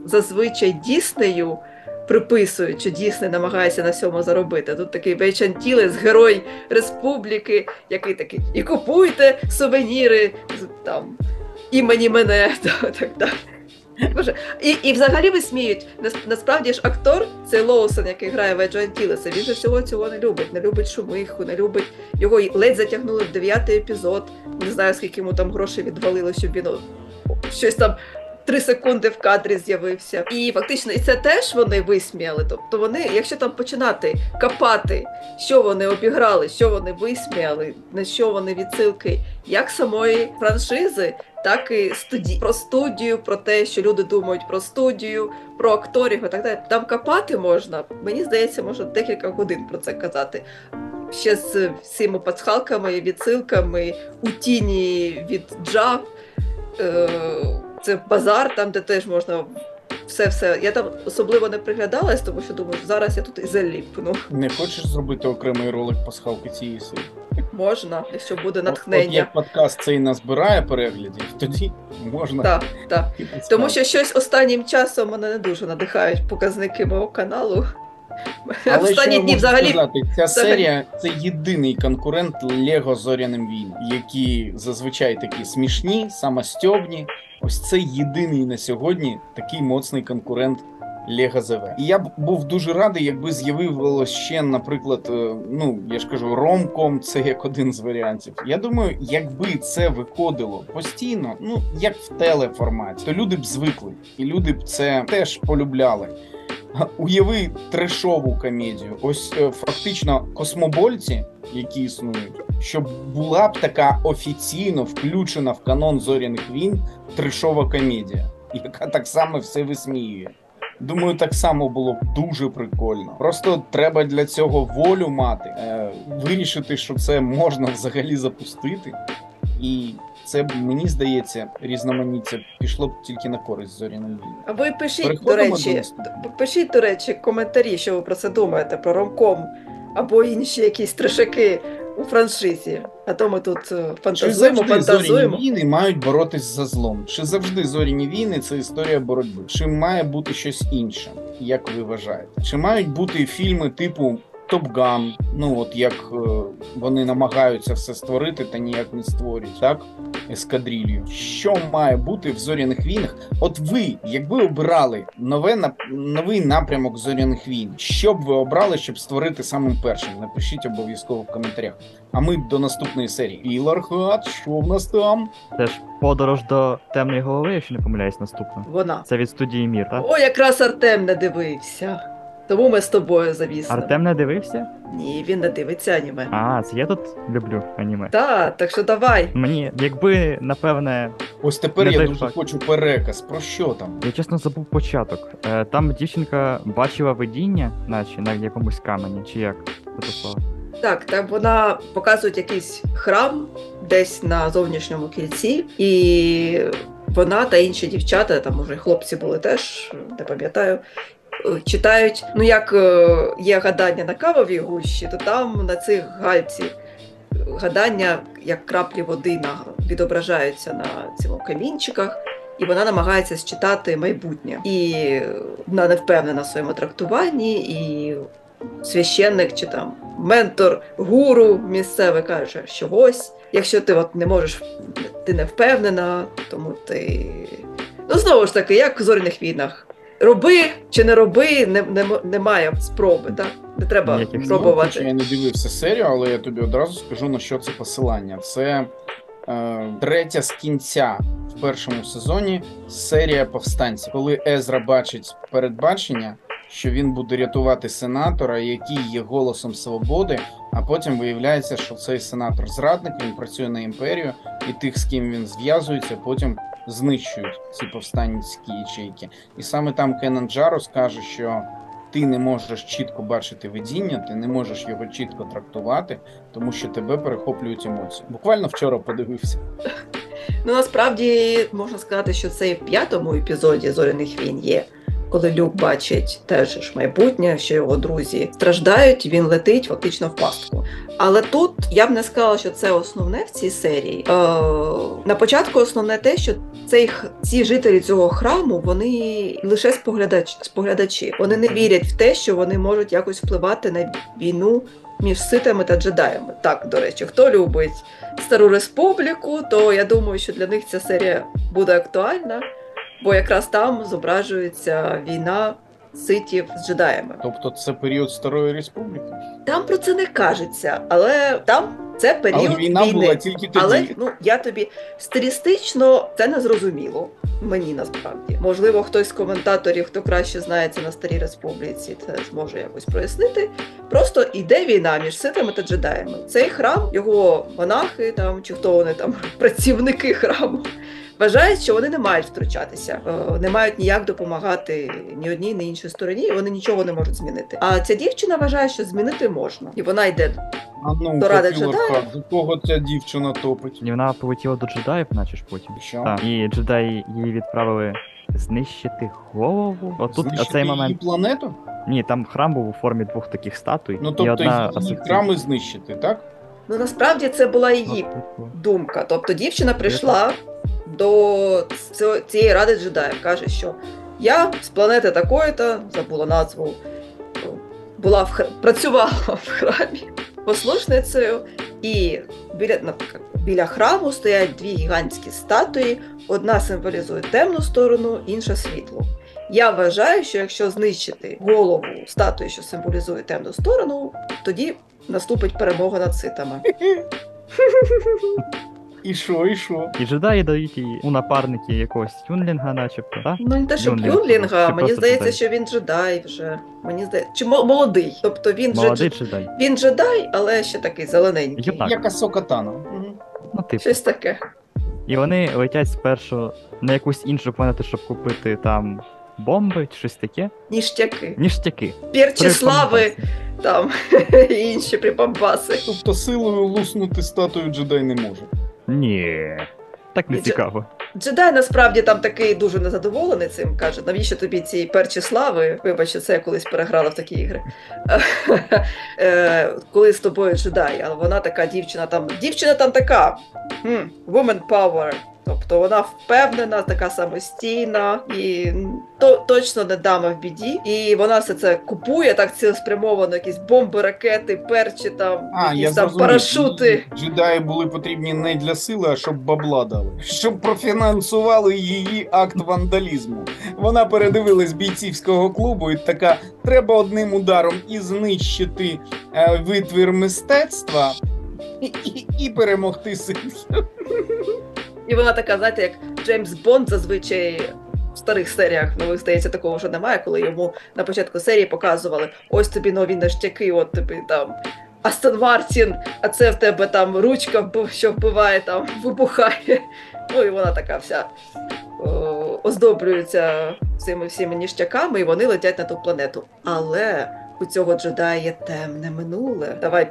зазвичай Діснею. Приписують, що Дісней намагається на цьому заробити. Тут такий Бейчантілес, герой республіки, який такий, і купуйте сувеніри там імені мене <laughs> та так далі. Боже, і, і взагалі висміють. Нас- Насправді ж актор, цей Лоусон, який грає Веджо Антілеса, він же всього цього не любить. Не любить шумиху, не любить його ледь затягнули в дев'ятий епізод. Не знаю, скільки йому там грошей відвалили, щоб він щось там. Три секунди в кадрі з'явився, і фактично і це теж вони висміяли. Тобто вони, якщо там починати копати, що вони обіграли, що вони висміяли, на що вони відсилки, як самої франшизи, так і студі... про студію, про те, що люди думають про студію, про акторів і так далі. Там копати можна. Мені здається, можна декілька годин про це казати. Ще з всіма пасхалками, відсилками у тіні від джав. Е, це базар, там, де теж можна все все. Я там особливо не приглядалась, тому що думаю, зараз я тут і заліпну. Не хочеш зробити окремий ролик пасхалки цієї серії? Можна, якщо буде От, от натхнення. як подкаст цей назбирає переглядів, тоді можна. Так, так. Тому що щось останнім часом мене не дуже надихають показники мого каналу. Але що Останні я дні взагалі сказати, ця взагалі- серія це єдиний конкурент Лего Зоряним Війн, які зазвичай такі смішні, самостьобні. Ось це єдиний на сьогодні такий моцний конкурент Лего ЗВ. І я б був дуже радий, якби з'явилося ще, наприклад, е, ну я ж кажу, ромком це як один з варіантів. Я думаю, якби це виходило постійно, ну як в телеформаті, то люди б звикли, і люди б це теж полюбляли. Уяви трешову комедію. Ось е, фактично космобольці, які існують, щоб була б така офіційно включена в канон зоряних війн трешова комедія, яка так само все висміює. Думаю, так само було б дуже прикольно. Просто треба для цього волю мати, е, вирішити, що це можна взагалі запустити. І це мені здається, різноманіття пішло б тільки на користь війни. А ви пишіть, до речі, до пишіть, до речі, коментарі, що ви про це думаєте, про ромком або інші якісь трешаки у франшизі. А то ми тут е, Чи завжди фантазуємо. зоряні війни мають боротись за злом? Чи завжди зоряні війни це історія боротьби? Чи має бути щось інше? як ви вважаєте? Чи мають бути фільми типу Топ Ган? Ну от як е, вони намагаються все створити та ніяк не створюють, так? Ескадрилью. Що має бути в зоряних війнах? От ви, якби обирали нове новий напрямок зоряних війн, що б ви обрали, щоб створити самим першим? Напишіть обов'язково в коментарях. А ми до наступної серії. Ілархат, що в нас там? Це ж подорож до темної голови, якщо не помиляюсь, наступна. Вона. Це від студії Мір, так? О, якраз Артем не дивився. Тому ми з тобою завісно. Артем не дивився? Ні, він не дивиться аніме. А, це я тут люблю аніме. Так, так що давай. Мені, якби, напевне, Ось тепер Не я той дуже факт. хочу переказ. Про що там? я чесно забув початок. Е, там дівчинка бачила видіння, наче на якомусь камені, чи як Святослав? Так, там вона показують якийсь храм десь на зовнішньому кільці, і вона та інші дівчата, там уже хлопці були теж, не пам'ятаю. Е, Читають, ну як е, є гадання на кавовій гущі, то там на цих гальці гадання, як краплі води на, відображаються на цьому камінчиках, і вона намагається считати майбутнє. І вона не впевнена в своєму трактуванні, і священник чи там ментор, гуру місцевий каже, що ось, якщо ти от не можеш, ти не впевнена, тому ти. Ну, знову ж таки, як в зоряних війнах. Роби чи не роби, не, не, немає спроби, так? Не треба Хоч пробувати. я не дивився серію, але я тобі одразу скажу на що це посилання. Це е, третя з кінця в першому сезоні серія повстанців, коли Езра бачить передбачення, що він буде рятувати сенатора, який є голосом свободи. А потім виявляється, що цей сенатор зрадник, він працює на імперію, і тих, з ким він зв'язується, потім знищують ці повстанські ячейки. І саме там Кенан Джарус каже, що ти не можеш чітко бачити видіння, ти не можеш його чітко трактувати, тому що тебе перехоплюють емоції. Буквально вчора подивився. Ну насправді можна сказати, що це і в п'ятому епізоді зоряних війн є. Коли Люк бачить теж ж майбутнє, що його друзі страждають, він летить фактично в пастку. Але тут я б не сказала, що це основне в цій серії. Е, на початку основне те, що цей ці жителі цього храму вони лише споглядач, споглядачі. Вони не вірять в те, що вони можуть якось впливати на війну між ситами та джедаями. Так, до речі, хто любить стару республіку, то я думаю, що для них ця серія буде актуальна, бо якраз там зображується війна ситів з джедаями. Тобто це період Старої Республіки. Там про це не кажеться, але там це період Але війна війни. була тільки тоді. Але ну я тобі стилістично це не зрозуміло. Мені насправді можливо, хтось з коментаторів, хто краще знається на старій республіці, це зможе якось прояснити. Просто йде війна між ситами та джедаями. Цей храм, його монахи там чи хто вони там <laughs> працівники храму. Вважають, що вони не мають втручатися, е, не мають ніяк допомагати ні одній, ні іншій стороні, і вони нічого не можуть змінити. А ця дівчина вважає, що змінити можна, і вона йде А ну, До Ради джедаїв? До кого ця дівчина топить? І вона полетіла до джедаїв, наче ж потім. Що? Так. І джедаї її відправили знищити голову. Отут Знищити оцей її момент. планету? Ні, там храм був у формі двох таких статуй. Ну і тобто одна її храми знищити, так? Ну насправді це була її думка. Тобто дівчина прийшла до цієї ради джедаїв, каже, що я з планети такої-то, забула назву, була в хр- працювала в храмі послушницею, і біля, біля храму стоять дві гігантські статуї. Одна символізує темну сторону, інша світлу. Я вважаю, що якщо знищити голову статуї, що символізує темну сторону, тоді наступить перемога над ситами. <laughs> І що, і що? І джедаї дають їй у напарники якогось юнлінга, начебто, так? Ну, не те, щоб Юнлінг. Юнлінга, мені здається, джедай? що він джедай вже. Мені здається, чи молодий. Тобто він Молодий дж- джедай. він джедай, але ще такий зелененький. Так. Як Асока Тано. Мгм. Ну, типу. Щось таке. І вони летять спершу на якусь іншу планету, щоб купити там бомби чи щось таке. Ніштяки. Ніштяки. Перчі слави, там <laughs> і інші припамбаси. Тобто силою луснути статую джедай не може. Ні. Так не цікаво. Джедай насправді там такий дуже незадоволений цим. каже, навіщо тобі ці перші слави? Вибачте, це я колись переграла в такі ігри. <laughs> Е, Коли з тобою джедай, але вона така дівчина там. Дівчина там така. Woman power. Тобто вона впевнена, така самостійна і то, точно не дама в біді. І вона все це купує так цілеспрямовано, якісь бомби, ракети, перчі, там, А, я якісь там зрозумів. парашути. Джедаї були потрібні не для сили, а щоб бабла дали. Щоб профінансували її акт вандалізму. Вона передивилась бійцівського клубу і така: треба одним ударом і знищити е, витвір мистецтва. І, і, і перемогти ситхів. І вона така, знаєте, як Джеймс Бонд зазвичай в старих серіях нових здається, такого вже немає, коли йому на початку серії показували: ось тобі нові наштяки, от тобі там. Астон Мартін, а це в тебе там ручка, що вбиває, там вибухає. Ну і вона така вся о, оздоблюється цими всіми ніштяками, і вони летять на ту планету. Але у цього джедая є темне минуле. Давай.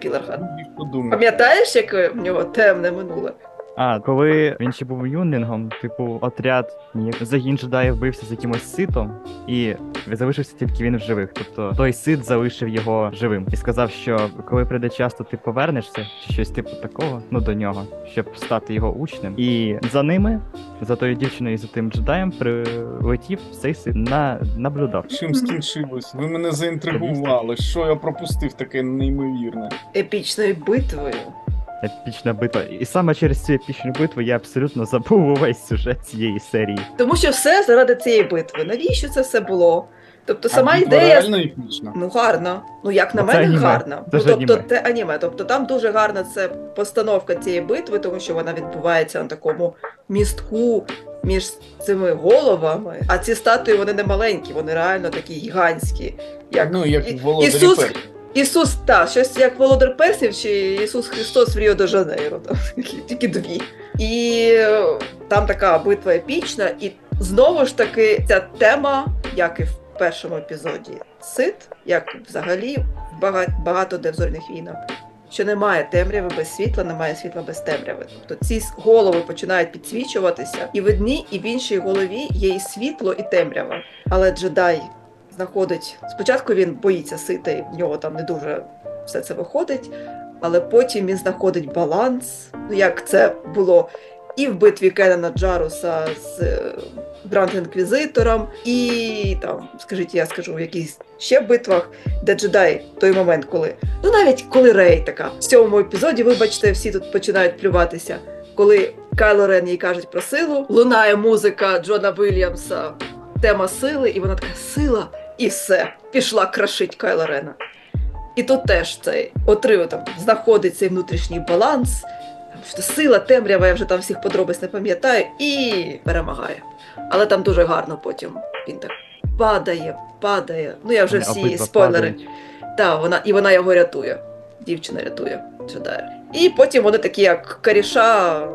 Подумай. Пам'ятаєш, яке в нього темне минуле? А, коли він ще був юнінгом, типу, отряд, ні, загін джедаїв бився з якимось ситом, і залишився тільки він в живих. Тобто той сит залишив його живим і сказав, що коли прийде час, то ти повернешся, чи щось типу такого, ну до нього, щоб стати його учнем. І за ними, за тою дівчиною і за тим джедаєм, прилетів цей сит на наблюдав. Чим скінчилось? Ви мене заінтригували. Що я пропустив таке неймовірне? Епічною битвою. Епічна битва. І саме через цю епічну битву я абсолютно забув увесь сюжет цієї серії. Тому що все заради цієї битви. Навіщо це все було? Тобто сама а ідея реально епічна. ну гарна. Ну як на Ну, це мене, аніме. гарна. Це ну тобто аніме. це аніме. Тобто там дуже гарна це постановка цієї битви, тому що вона відбувається на такому містку між цими головами. А ці статуї вони не маленькі, вони реально такі гігантські. Як Ну, як І- Ісус. Ісус, та, щось як Володар Персів чи Ісус Христос в Ріо де Жанейро, тільки дві. І е, там така битва епічна, і знову ж таки ця тема, як і в першому епізоді Сит, як взагалі багато де в зоряних війнах. Що немає темряви без світла, немає світла без темряви. Тобто ці голови починають підсвічуватися, і в одній, і в іншій голові є і світло, і темрява. Але джедай знаходить. Спочатку він боїться сита, і в нього там не дуже все це виходить, але потім він знаходить баланс, ну як це було і в битві Кеннена Джаруса з е, Гранд Інквізитором, і там, скажіть, я скажу, в якихось ще битвах, де джедай той момент, коли. Ну навіть коли Рей така в цьому епізоді, вибачте, всі тут починають плюватися. Коли Кайло Рен їй кажуть про силу, лунає музика Джона Вільямса, тема сили, і вона така сила, і все, пішла крашить Кайла Рена. І тут теж цей отрив там знаходить цей внутрішній баланс, там, що сила, темрява, я вже там всіх подробиць не пам'ятаю, і перемагає. Але там дуже гарно потім він так падає, падає. Ну я вже Вони всі спойлери. Так, вона і вона його рятує. Дівчина рятує джедая. І потім вони такі, як каріша,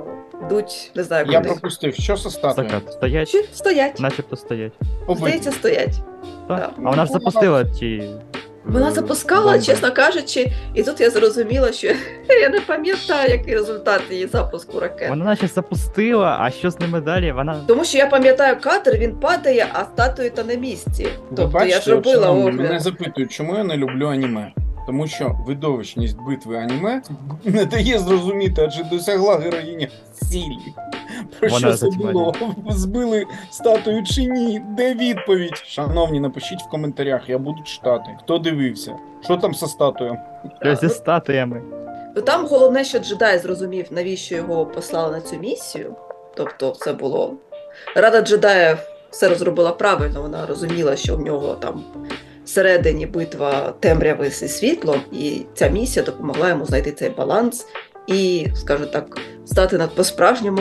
йдуть, не знаю, Я пропустив, що со статуєю? Стоять, Чи стоять. начебто стоять. Здається, стоять. Так. Так. А вона ж запустила ті. Вона запускала, бомби. чесно кажучи, і тут я зрозуміла, що <laughs> я не пам'ятаю, який результат її запуску ракет. Вона наче запустила, а що з ними далі? Вона. Тому що я пам'ятаю кадр, він падає, а статуї та на місці. Ви Тобто я ж робила огляд. мене запитують, чому я не люблю аніме. Тому що видовищність битви аніме не дає зрозуміти, адже досягла героїня цілі. Про Вона що це було? Збили статую чи ні? Де відповідь? Шановні, напишіть в коментарях, я буду читати. Хто дивився? Що там со статуєю? Що зі статуями. Ну там головне, що джедай зрозумів, навіщо його послали на цю місію. Тобто, це було. Рада джедаїв все розробила правильно, вона розуміла, що в нього там всередині битва темряви зі світлом, і ця місія допомогла йому знайти цей баланс і, скажу так, стати над по-справжньому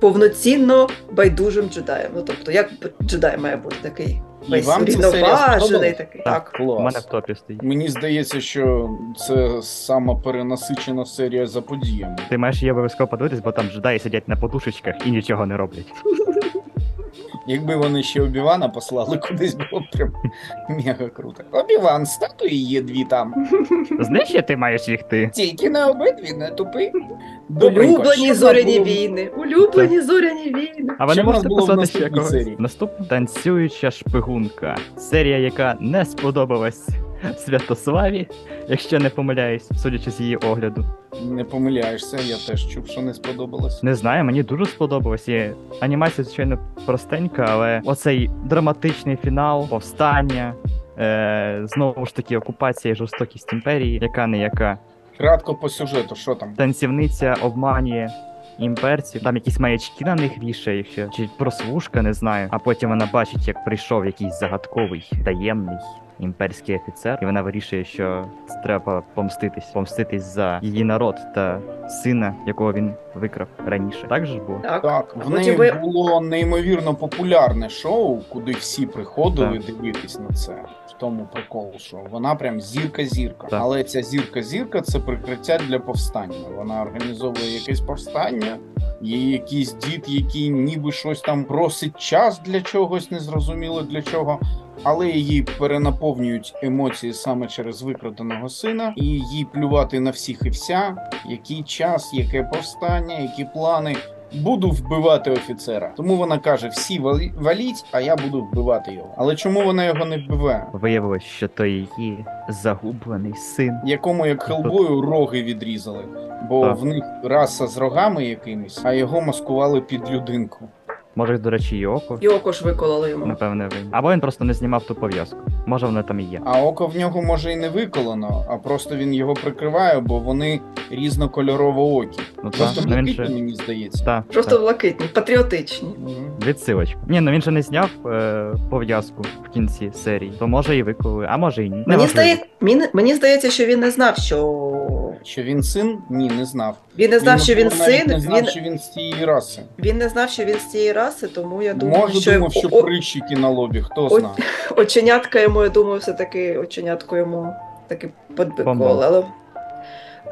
повноцінно байдужим джедаєм. Ну тобто, як джедай має бути такий І весь вам ця серія такий. Так, Так. у мене в топі стоїть. Мені здається, що це сама перенасичена серія за подіями. Ти маєш її обов'язково подивитись, бо там джедаї сидять на подушечках і нічого не роблять. <laughs> Якби вони ще Обівана послали кудись, було б прям мега круто. Обіван, статуї є дві там. Знаєш, що ти маєш їх ти? Тільки на обидві, не тупи. Добренько, Улюблені зоряні було війни. Улюблені зоряні війни. А ви Що не в нас можете було в ще наступній якогось? серії? Наступна танцююча шпигунка. Серія, яка не сподобалась Святославі, якщо не помиляюсь, судячи з її огляду. Не помиляєшся, я теж чув, що не сподобалось. Не знаю, мені дуже сподобалось. І анімація, звичайно, простенька, але оцей драматичний фінал, повстання, е, знову ж таки, окупація і жорстокість імперії, яка не яка. Кратко по сюжету, що там? Танцівниця обманює імперців, там якісь маячки на них вішає, ще, чи прослушка, не знаю. А потім вона бачить, як прийшов якийсь загадковий, таємний імперський офіцер, і вона вирішує, що треба помститись, помститись за її народ та сина, якого він викрав раніше. Так же ж було? Так. Так, в неї ви- було неймовірно популярне шоу, куди всі приходили Так. дивитись на це. Тому прикол, що вона прям зірка-зірка. Так. Але ця зірка-зірка це прикриття для повстання. Вона організовує якесь повстання. Є якийсь дід, який ніби щось там просить час для чогось, незрозуміло для чого. Але її перенаповнюють емоції саме через викраденого сина, і їй плювати на всіх і вся, який час, яке повстання, які плани. Буду вбивати офіцера. Тому вона каже: всі валі- валіть, а я буду вбивати його. Але чому вона його не вбиває? Виявилось, що то її загублений син. Якому як Хелбою роги відрізали, бо Так. в них раса з рогами якимись, а його маскували під людинку. Може, до речі, і око. І око ж викололи йому. Напевне, він. Або він просто не знімав ту пов'язку. Може, воно там і є. А око в нього може і не виколено, а просто він його прикриває, бо вони різнокольорово окі. Ну Просто ну він блакитні, же. мені здається. Та, Просто та. блакитні, патріотичні. Мгм. Відсилочка. Ні, ну він же не зняв е, пов'язку в кінці серії. То може і виколи, а може і ні. Мені, здає... мені, мені здається, що він не знав, що. Що він син? Ні, не знав. Він не знав, що він син, Не знав, він, що він з цієї раси. він не знав, що він з цієї раси, тому я думаю, Може, що, думав, що о- прищики на лобі, хто О- знає. <laughs> оченятка йому, я думаю, все-таки оченятко йому таки. Але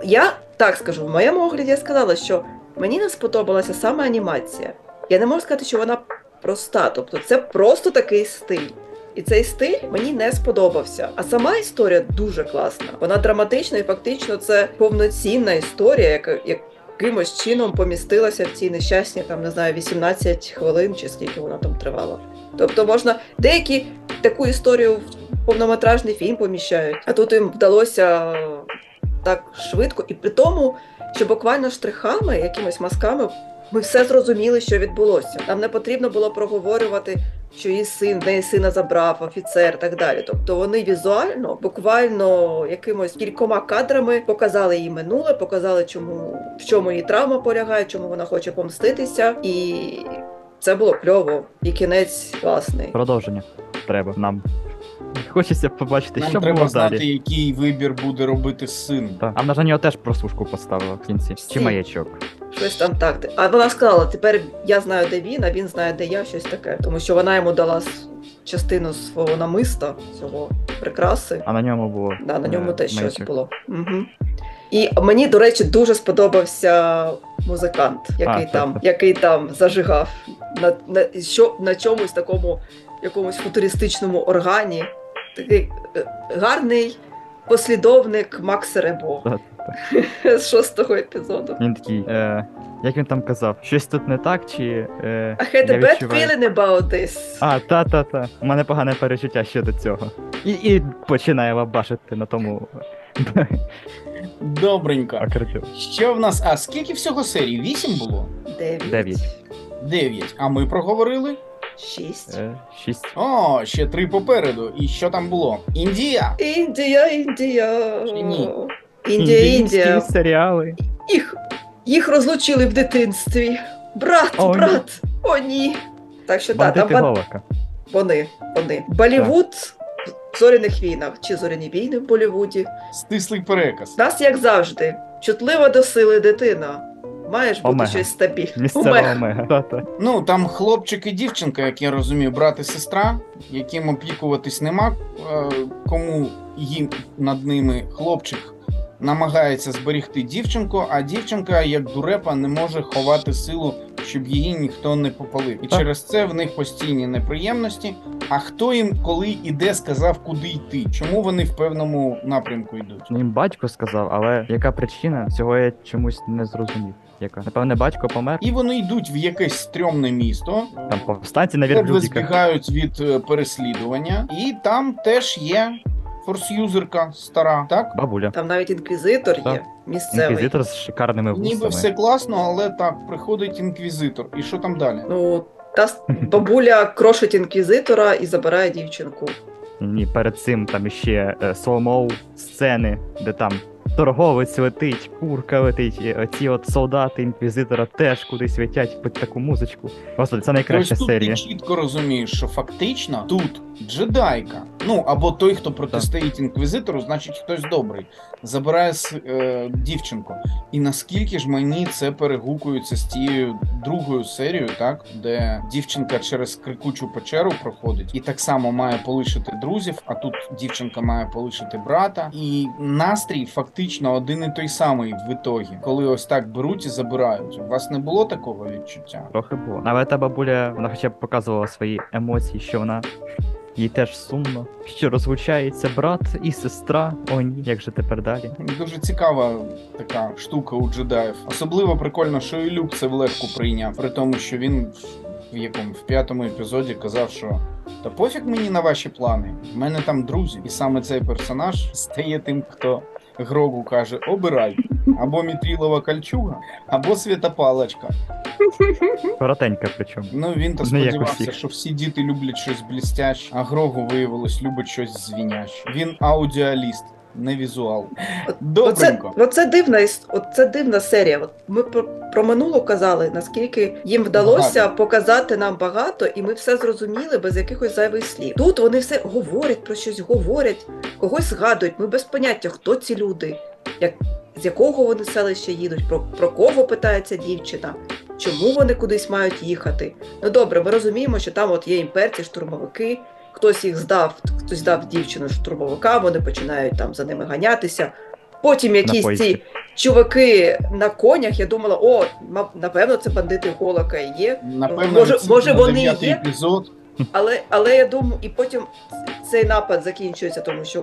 я так скажу, в моєму огляді я сказала, що мені не сподобалася саме анімація. Я не можу сказати, що вона проста. Тобто це просто такий стиль. І цей стиль мені не сподобався. А сама історія дуже класна. Вона драматична і фактично це повноцінна історія, яка якимось чином помістилася в ці нещасні, там не знаю, 18 хвилин чи скільки вона там тривала. Тобто можна деякі таку історію в повнометражний фільм поміщають, а тут їм вдалося так швидко, і при тому, що буквально штрихами, якимись мазками, ми все зрозуміли, що відбулося. Нам не потрібно було проговорювати, що її син, неї сина забрав, офіцер так далі. Тобто вони візуально, буквально якимось кількома кадрами показали її минуле, показали, чому в чому її травма полягає, чому вона хоче помститися, і це було кльово. І кінець класний. Продовження треба нам. Хочеться побачити, Нам що треба було знати, далі. який вибір буде робити син. Так. А на нього теж прослушку поставила в кінці. Всі. Чи маячок. Щось там так. А вона сказала: тепер я знаю, де він, а він знає, де я, щось таке. Тому що вона йому дала частину свого намиста, цього прикраси. А на ньому було. Да, на ньому е, теж щось було. Угу. І мені, до речі, дуже сподобався музикант, який так, там, так. який там зажигав на, на, що, на чомусь такому якомусь футуристичному органі. Такий е, гарний послідовник Макса Ребо Так, <laughs> з шостого епізоду. Він такий, е, як він там казав, щось тут не так, чи. Е, I had a bad відчуваю- feeling about this. А, та-та-та. У мене погане перечуття щодо цього. І, і починає лабашити на тому <laughs> Добренько. акордеон. Що в нас? А скільки всього серій? Вісім було? Дев'ять. Дев'ять. Дев'ять. А ми проговорили? Шість. Е, шість. О, ще три попереду. І що там було? Індія! Індія, Індія. Чи ні? Індія, Індійські Індія. серіали. Їх, їх розлучили в дитинстві. Брат, О, ні. брат. О, ні. Так що так, там Бандити ба- Голока. вони, вони. Болівуд в зоряних війнах чи зоряні війни в Болівуді. Стислий переказ. Нас, як завжди, чутлива до сили дитина. Маєш бути Омега. щось стабільне. Місцева Омега. Ну, там хлопчик і дівчинка, як я розумію, брат і сестра, яким опікуватись нема, е, кому їм над ними хлопчик намагається зберегти дівчинку, а дівчинка, як дурепа, не може ховати силу, щоб її ніхто не попалив. І Так. через це в них постійні неприємності. А хто їм, коли і де сказав, куди йти? Чому вони в певному напрямку йдуть? Їм батько сказав, але яка причина, цього я чомусь не зрозумів. Яка? Напевне, батько помер, І вони йдуть в якесь стрьомне місто, там повстанці на ледве збігають від е, переслідування, і там теж є форс-юзерка стара, так? Бабуля. Там навіть інквізитор є, місцевий. Інквізитор з шикарними вусами. Ніби все класно, але так, приходить інквізитор. І що там далі? Ну, та с- бабуля крошить інквізитора і забирає дівчинку. Ні, перед цим там іще е, слоумоу сцени, де там торговець летить, курка летить, і оці от солдати інквізитора теж кудись летять під таку музичку. Господи, це Ось найкраща тут серія. ти чітко розумієш, що фактично тут джедайка, ну або той, хто протистоїть інквізитору, значить хтось добрий, забирає е, дівчинку. І наскільки ж мені це перегукується з тією другою серією, так де дівчинка через крикучу печеру проходить і так само має полишити друзів, а тут дівчинка має полишити брата. І настрій фактично один і той самий в ітогі, коли ось так беруть і забирають. У вас не було такого відчуття? Трохи було. Але та бабуля, вона хоча б показувала свої емоції, що вона. Їй теж сумно, що розлучається брат і сестра. О ні, як же тепер далі? Дуже цікава така штука у джедаїв. Особливо прикольно, що і Люк це влегку прийняв, при тому, що він в- якому в п'ятому епізоді казав, що та пофіг мені на ваші плани. В мене там друзі. І саме цей персонаж стає тим, хто Грогу каже: обирай або мітрілова кольчуга, або святопалочка. Коротенька причому. Ну він то сподівався, що всі діти люблять щось блістяще, а Грогу виявилось любить щось звіняще. Він аудіаліст, не візуал. Оце, Добренько. оце дивна оце дивна серія. От Ми про, про минулу казали, наскільки їм вдалося Багато. показати нам багато, і ми все зрозуміли без якихось зайвих слів. Тут вони все говорять про щось, говорять, когось згадують. Ми без поняття, хто ці люди, як, з якого вони селища їдуть, про, про кого питається дівчина. Чому вони кудись мають їхати? Ну добре, ми розуміємо, що там от є імперці, штурмовики, хтось їх здав, хтось здав дівчину штурмовика, вони починають там за ними ганятися. Потім якісь ці чуваки на конях, я думала, о, напевно, це бандити Голака і є. Напевно, Може- відсилка може, вони є? епізод. Але, але я думаю, і потім цей напад закінчується, тому що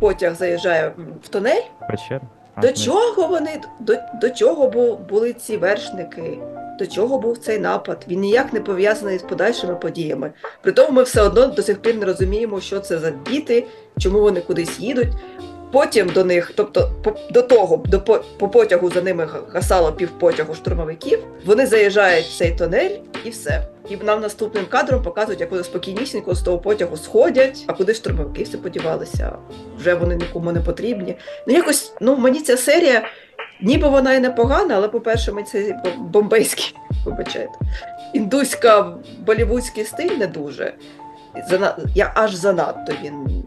потяг заїжджає в тунель. Печер. А, До не- чого вони до, до чого бу, були ці вершники? До чого був цей напад? Він ніяк не пов'язаний з подальшими подіями. При тому ми все одно до сих пір не розуміємо, що це за діти, чому вони кудись їдуть. Потім до них, тобто по, до того, до по, по потягу за ними га- гасало півпотягу штурмовиків. Вони заїжджають в цей тунель і все. І нам наступним кадром показують, як вони спокійнісінько з того потягу сходять, а куди штурмовики все подівалися. Вже вони нікому не потрібні. Ну якось, ну мені ця серія, ніби вона і непогана, але, по-перше, мені цей бом- бомбейський, <laughs> вибачайте, індуська болівудський стиль не дуже. Зана... Я аж занадто він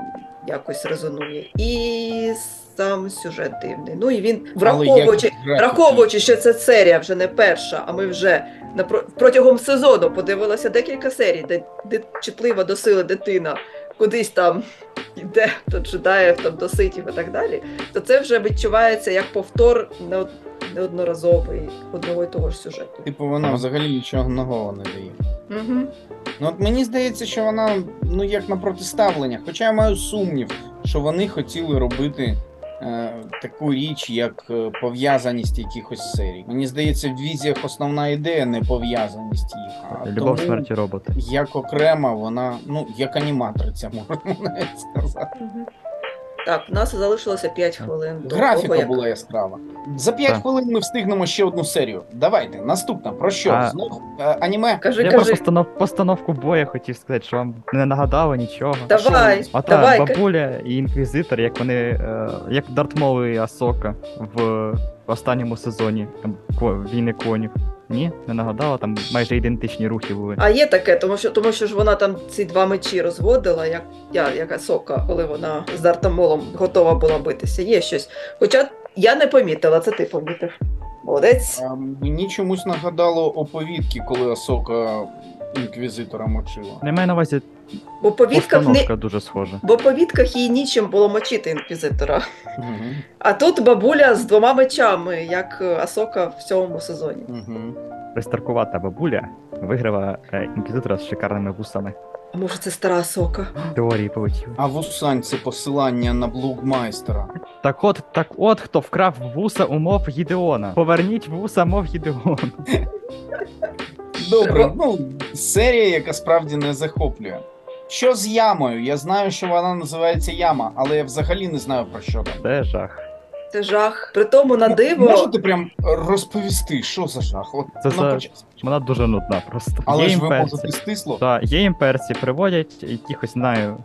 якось резонує. І сам сюжет дивний. Ну і він, враховуючи, враховуючи, що це серія вже не перша, а ми вже протягом сезону подивилися декілька серій, де, де чутлива до сили дитина кудись там йде то джедаїв, там до ситів і так далі, то це вже відчувається як повтор неод- неодноразовий одного і того ж сюжету. Типу, вона взагалі нічого нового не дає. Угу. Ну от мені здається, що вона ну як на протиставлення. Хоча я маю сумнів, що вони хотіли робити таку річ, як е, пов'язаність якихось серій. Мені здається, в візіях основна ідея не пов'язаність їх. А Любов тому, смерті роботи. як окрема, вона ну як аніматриця, можна <laughs> навіть сказати. Так, у нас залишилося 5 хвилин до того, Графіка як... була яскрава. За 5 Так. хвилин ми встигнемо ще одну серію. Давайте, наступна. Про що? А- Знов е, аніме? Кажи, Я про кажи. постанов... постановку боя хотів сказати, що вам не нагадало нічого. Давай, А та давай. ка- бабуля і інквізитор, як вони, е, як дартмови і Асока в останньому сезоні там, ко- війни конів. Ні, не нагадала, там майже ідентичні рухи були. А є таке, тому що тому що ж вона там ці два мечі розводила, як я, як сока, коли вона з Дартамолом готова була битися. Є щось. Хоча я не помітила, це ти помітив. Молодець. А, Мені чомусь нагадало оповідки, коли Асока інквізитора мочила. Не маю на увазі Бо по відках не дуже схожа. бо по відках їй нічим було мочити інквізитора. Угу. А тут бабуля з двома мечами, як е, Асока в сьомому сезоні. Угу. Пристаркувата бабуля виграла е, інквізитора з шикарними вусами. А може це стара Асока? Теорії полетів. А вусань це посилання на блугмайстера. Так от, так от хто вкрав вуса у мов Гідеона. Поверніть вуса мов Гідеон. <laughs> Добре, ну серія, яка справді не захоплює. Що з ямою? Я знаю, що вона називається яма, але я взагалі не знаю про що там. Це жах. Це жах. При тому на диво. Можете прям розповісти, що за жах? От Це за- початку. Вона дуже нудна просто. Але є ж ви імперці. можете стисло. Та, є імперці, приводять якихось, знаю,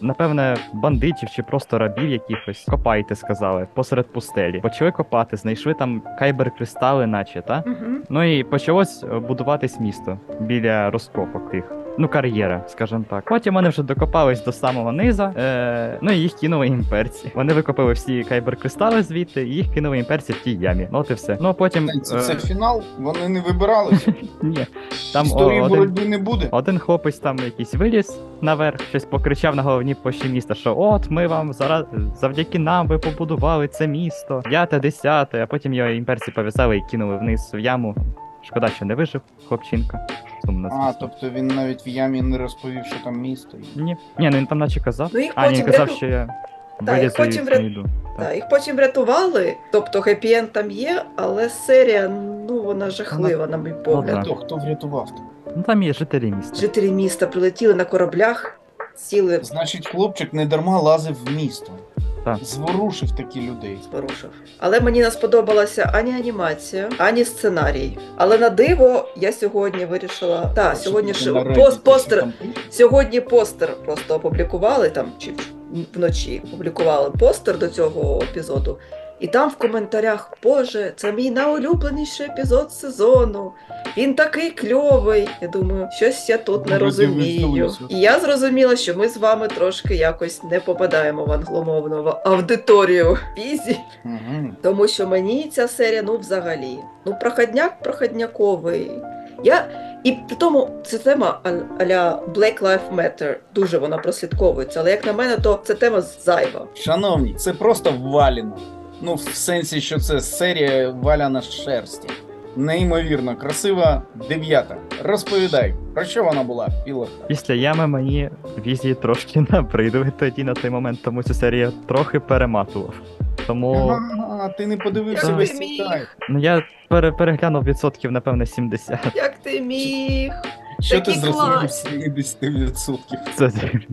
напевне, бандитів чи просто рабів якихось. Копайте, сказали, посеред пустелі. Почали копати, знайшли там кайбер-кристали, наче, та? угу. Ну і почалось е, будуватись місто біля розкопок тих. Ну, кар'єра, скажімо так. Потім вони вже докопались до самого низа, е, ну і їх кинули імперці. Вони викопали всі кайбер-кристали звідти, і їх кинули імперці в тій ямі. Ну, от і все. Ну а потім. Це, е, це фінал, вони не вибиралися. <laughs> ні, там Історії о, один, боротьби не буде. один хлопець там якийсь виліз наверх, щось покричав на головній площі міста, що от ми вам зараз завдяки нам ви побудували це місто, п'яте, десяте, а потім його імперці пов'язали і кинули вниз в яму. Шкода, що не вижив хлопчинка. Сумно, А, тобто він навіть в ямі не розповів, що там місто. Ні, ні, ну він там наче казав. Ну їх А, ні, потім він казав, вряту- що я їх вилізу потім і врят- знайду. Так, їх потім врятували, тобто хеппі-енд там є, але серія, ну вона жахлива, на мій погляд. да. Хто, хто врятував? Ну там є жителі міста. Жителі міста прилетіли на кораблях, сіли Значить, хлопчик не дарма лазив в місто. Так. Зворушив такі людей. Зворушив. Але мені не сподобалася ані анімація, ані сценарій. Але на диво я сьогодні вирішила. Так, сьогодні ж пост, постер. Сьогодні постер просто опублікували там чи вночі опублікували постер до цього епізоду. І там в коментарях, Боже, це мій найулюбленіший епізод сезону. Він такий кльовий. Я думаю, щось я тут не розумію. І я зрозуміла, що ми з вами трошки якось не попадаємо в англомовну аудиторію Пізі. Угу. Тому що мені ця серія, ну взагалі, ну проходняк проходняковий. Я і при тому ця тема аля Black Lives Matter дуже вона прослідковується. Але як на мене, то ця тема зайва. Шановні, це просто валіно. Ну, в сенсі, що це серія валяна з шерсті. Неймовірно, красива дев'ята. Розповідай, про що вона була, пілот? Після ями мені візії трошки <laughs> набридли тоді на той момент, тому цю серію трохи перематував. Тому А, ти не подивився Як весь ти цей ну я пере- переглянув відсотків, напевне, 70. Як ти міг? Що ти зрозумів класні. 70%? Це,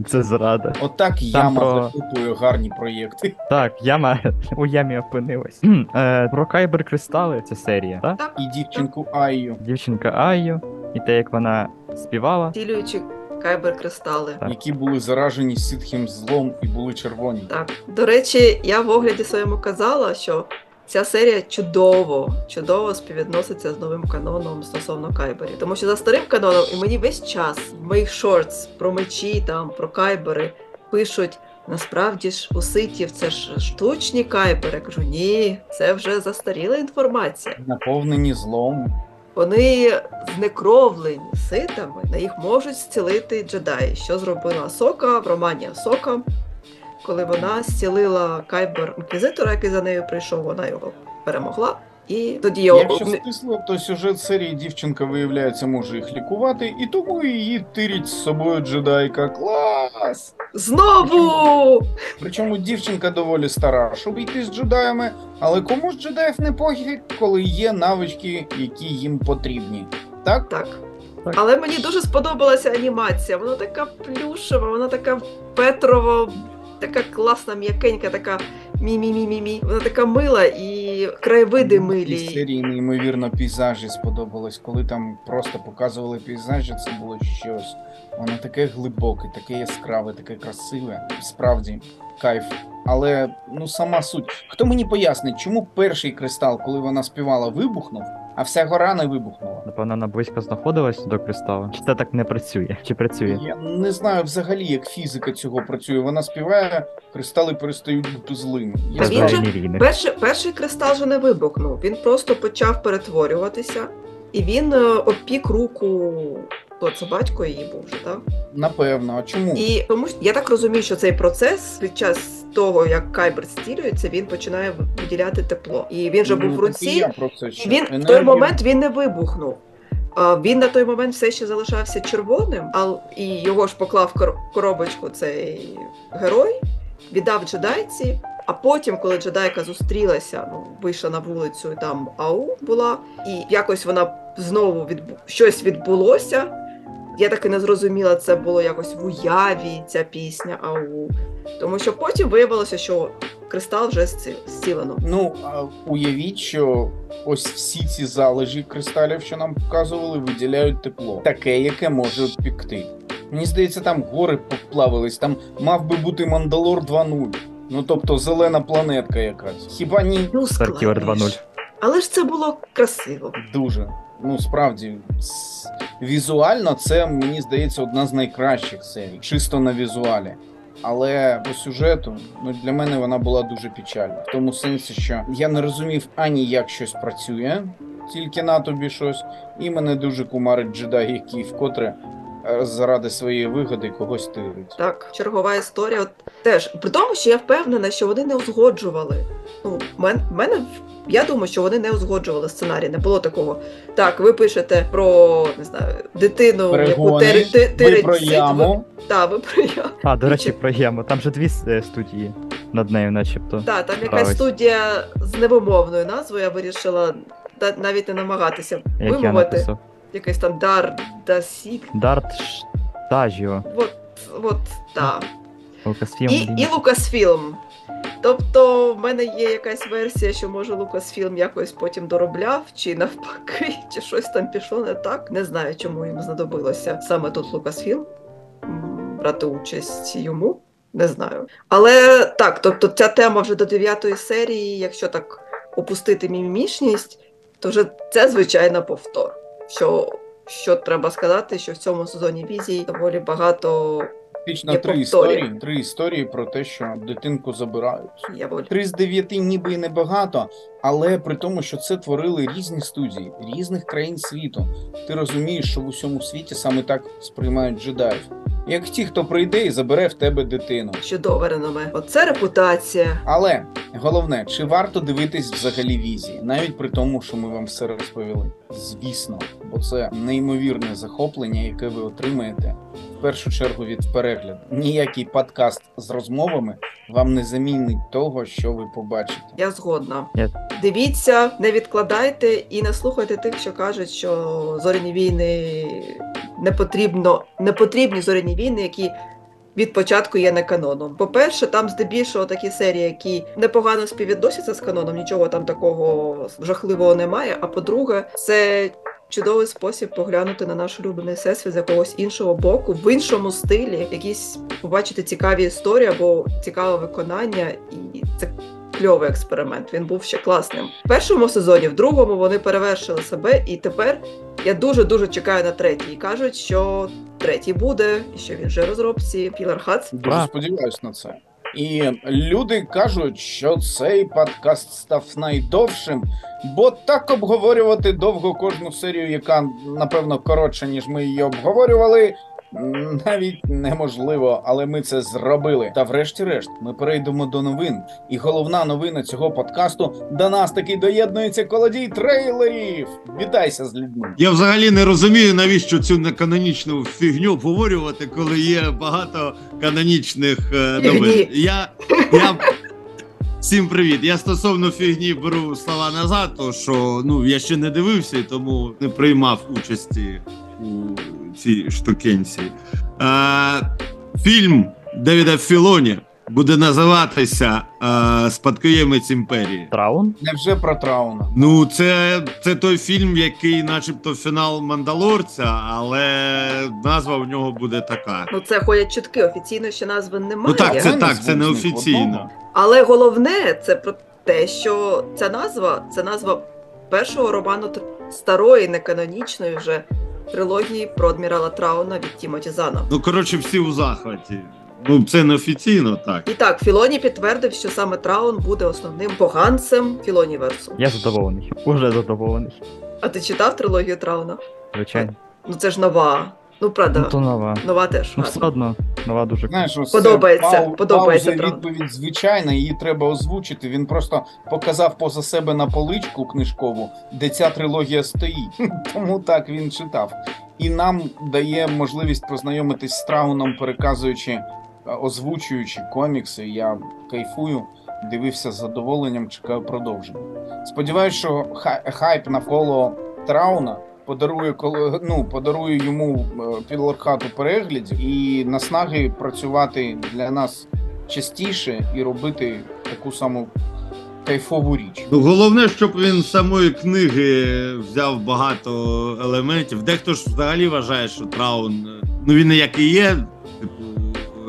це зрада. Отак яма про- закупує гарні проєкти. Так, яма у ямі опинилась. Хм, е, про Кайбер Кристали це серія, так? Так, І дівчинку Айю, Дівчинка Айю, і те, як вона співала. цілюючи кайбер кристали. Так. які були заражені ситхим злом і були червоні. Так. До речі, я в огляді своєму казала, що ця серія чудово, чудово співвідноситься з новим каноном стосовно кайберів. Тому що за старим каноном і мені весь час в моїх Shorts про мечі, там, про кайбери пишуть. Насправді ж у ситів це ж штучні кайбери. Я кажу, ні, це вже застаріла інформація. Наповнені злом. Вони знекровлені ситами, на їх можуть зцілити джедаї, що зробила Асока в романі Асока. Коли вона зцілила Кайбер інквізитора, який за нею прийшов, вона його перемогла. І тоді його Якщо стисло, то сюжет серії дівчинка, виявляється, може їх лікувати, і тому її тирять з собою джедайка. Клас! знову Причому дівчинка доволі стара, щоб йти з джедаями, але кому з джедаїв не пофіг, коли є навички, які їм потрібні. Так? так. Так. Але мені дуже сподобалася анімація. Вона така плюшева, вона така Петрова, така класна, м'якенька, така мі-мі-мі-мі-мі. Вона така мила і краєвиди милі. серії неймовірно пейзажі сподобалось. Коли там просто показували пейзажі, це було щось. Воно таке глибоке, таке яскраве, таке красиве. Справді, кайф. Але ну сама суть. Хто мені пояснить, чому перший кристал, коли вона співала, вибухнув, а вся гора не вибухнула? Напевно, вона близько знаходилась до кристалу. Чи це так не працює? Чи працює? Я не знаю взагалі, як фізика цього працює. Вона співає, кристали перестають бути злими. Я Та він же-. Перший, перший кристал же не вибухнув. Він просто почав перетворюватися, і він е, обпік руку. То це батько її був вже, так? Напевно, а чому? І тому що я так розумію, що цей процес під час того, як Кайбер стілюється, він починає виділяти тепло. І він же був Ну, в так і руці. що Він в той момент він не вибухнув. А, Він на той момент все ще залишався червоним, а і його ж поклав кор- коробочку цей герой, віддав джедайці. А потім, коли джедайка зустрілася, ну вийшла на вулицю, і там ау була, і якось вона знову відбу... щось відбулося. Я так і не зрозуміла, це було якось в уяві ця пісня ау. Тому що потім виявилося, що кристал вже зцілено. Ну, а уявіть, що ось всі ці залежі кристалів, що нам показували, виділяють тепло, таке, яке може пікти. Мені здається, там гори поплавились, там мав би бути Мандалор 2.0. Ну тобто зелена планетка якась. Хіба ні? Ну, Старківер 2.0. Але ж це було красиво. Дуже. Ну, справді, візуально це, мені здається, одна з найкращих серій, чисто на візуалі. Але по сюжету, ну для мене вона була дуже печальна. В тому сенсі, що я не розумів ані як щось працює, тільки на тобі щось, і мене дуже кумарить джедай, який вкотре заради своєї вигоди когось тирить. Так, чергова історія. От теж при тому, що я впевнена, що вони не узгоджували. Ну, мен, мене я думаю, що вони не узгоджували сценарій. Не було такого. Так, ви пишете про не знаю дитину, яку Перегони, тири, ти- ви про сит, яму. Ви, та, ви про яму. А, до речі, про Єму. Там же дві е, студії над нею, начебто. Та, там якась Справись. студія з невимовною назвою, я вирішила та- навіть не намагатися Як я вимовити. написав. Якийсь там дар Дасік. Дарт Штажіо. От, от, так. Лукасфілм. І, і Лукасфілм. Тобто, в мене є якась версія, що може Лукасфілм якось потім доробляв, чи навпаки, чи щось там пішло не так. Не знаю, чому їм знадобилося саме тут Лукасфілм брати участь йому. Не знаю. Але так, тобто ця тема вже до дев'ятої серії, якщо так опустити мімімішність, то вже це звичайно повтор. Що, що треба сказати, що в цьому сезоні візії доволі багато Фактично три історії. Три історії про те, що дитинку забирають. я. Три з дев'яти ніби і небагато, але при тому, що це творили різні студії різних країн світу. Ти розумієш, що в усьому світі саме так сприймають джедаїв. Як ті, хто прийде і забере в тебе дитину. Чудове реноме. Оце репутація. Але головне, чи варто дивитись взагалі візії, навіть при тому, що ми вам все розповіли? Звісно, бо це неймовірне захоплення, яке ви отримаєте в першу чергу від перегляду. Ніякий подкаст з розмовами вам не замінить того, що ви побачите. Я згодна. Я- Дивіться, не відкладайте і не слухайте тих, що кажуть, що зоряні війни не потрібно, не потрібні зоряні війни, які. Від початку є не каноном. По-перше, там здебільшого такі серії, які непогано співвідносяться з каноном, нічого там такого жахливого немає. А по-друге, це чудовий спосіб поглянути на наш улюблений всесвіт з якогось іншого боку, в іншому стилі, якісь побачити цікаві історії або цікаве виконання, і це кльовий експеримент. Він був ще класним. В першому сезоні, в другому вони перевершили себе, і тепер я дуже дуже чекаю на третій. І кажуть, що третій буде, і що він вже розробці Пілар Хац. Дуже Так. сподіваюсь на це. І люди кажуть, що цей подкаст став найдовшим, бо так обговорювати довго кожну серію, яка напевно коротша, ніж ми її обговорювали. Навіть неможливо, але ми це зробили. Та врешті-решт, ми перейдемо до новин. І головна новина цього подкасту до нас таки доєднується колодій трейлерів. Вітайся з людьми. Я взагалі не розумію, навіщо цю неканонічну фігню обговорювати, коли є багато канонічних е, новин. Я, я... Всім привіт. Я стосовно фігні беру слова назад, то що ну я ще не дивився, і тому не приймав участі у цій штукенці. Е, фільм Девіда Філоні буде називатися е, Спадкоємець імперії. Траун? Невже про трауна? Ну, це, це той фільм, який, начебто, фінал Мандалорця, але назва в нього буде така. Ну це ходять чутки. Офіційно ще назви немає. Ну так, це так, це звуть неофіційно. Але головне це про те, що ця назва це назва першого роману старої, неканонічної вже трилогії про адмірала Трауна від Тімоті Зана. Ну, коротше, всі у захваті. Ну, це неофіційно, так. І так, Філоні підтвердив, що саме Траун буде основним поганцем Філоніверсу. Я задоволений. Уже задоволений. А ти читав трилогію Трауна? Звичайно. Ну це ж нова. Ну правда, Ну то нова. нова теж. Ну все одно, нова дуже Знаєш, ось Подобається, це пау- подобається, пауза правда. відповідь звичайна, її треба озвучити. Він просто показав поза себе на поличку книжкову, де ця трилогія стоїть. <laughs> Тому так він читав. І нам дає можливість познайомитись з Трауном, переказуючи, е, озвучуючи комікси. Я кайфую, дивився з задоволенням, чекаю продовження. Сподіваюсь, що хай- хайп навколо Трауна подарує ну, подарує йому е, підлархату переглядів і наснаги працювати для нас частіше і робити таку саму кайфову річ. Ну, головне, щоб він з самої книги взяв багато елементів. Дехто ж взагалі вважає, що Траун, е, ну він як і є, типу,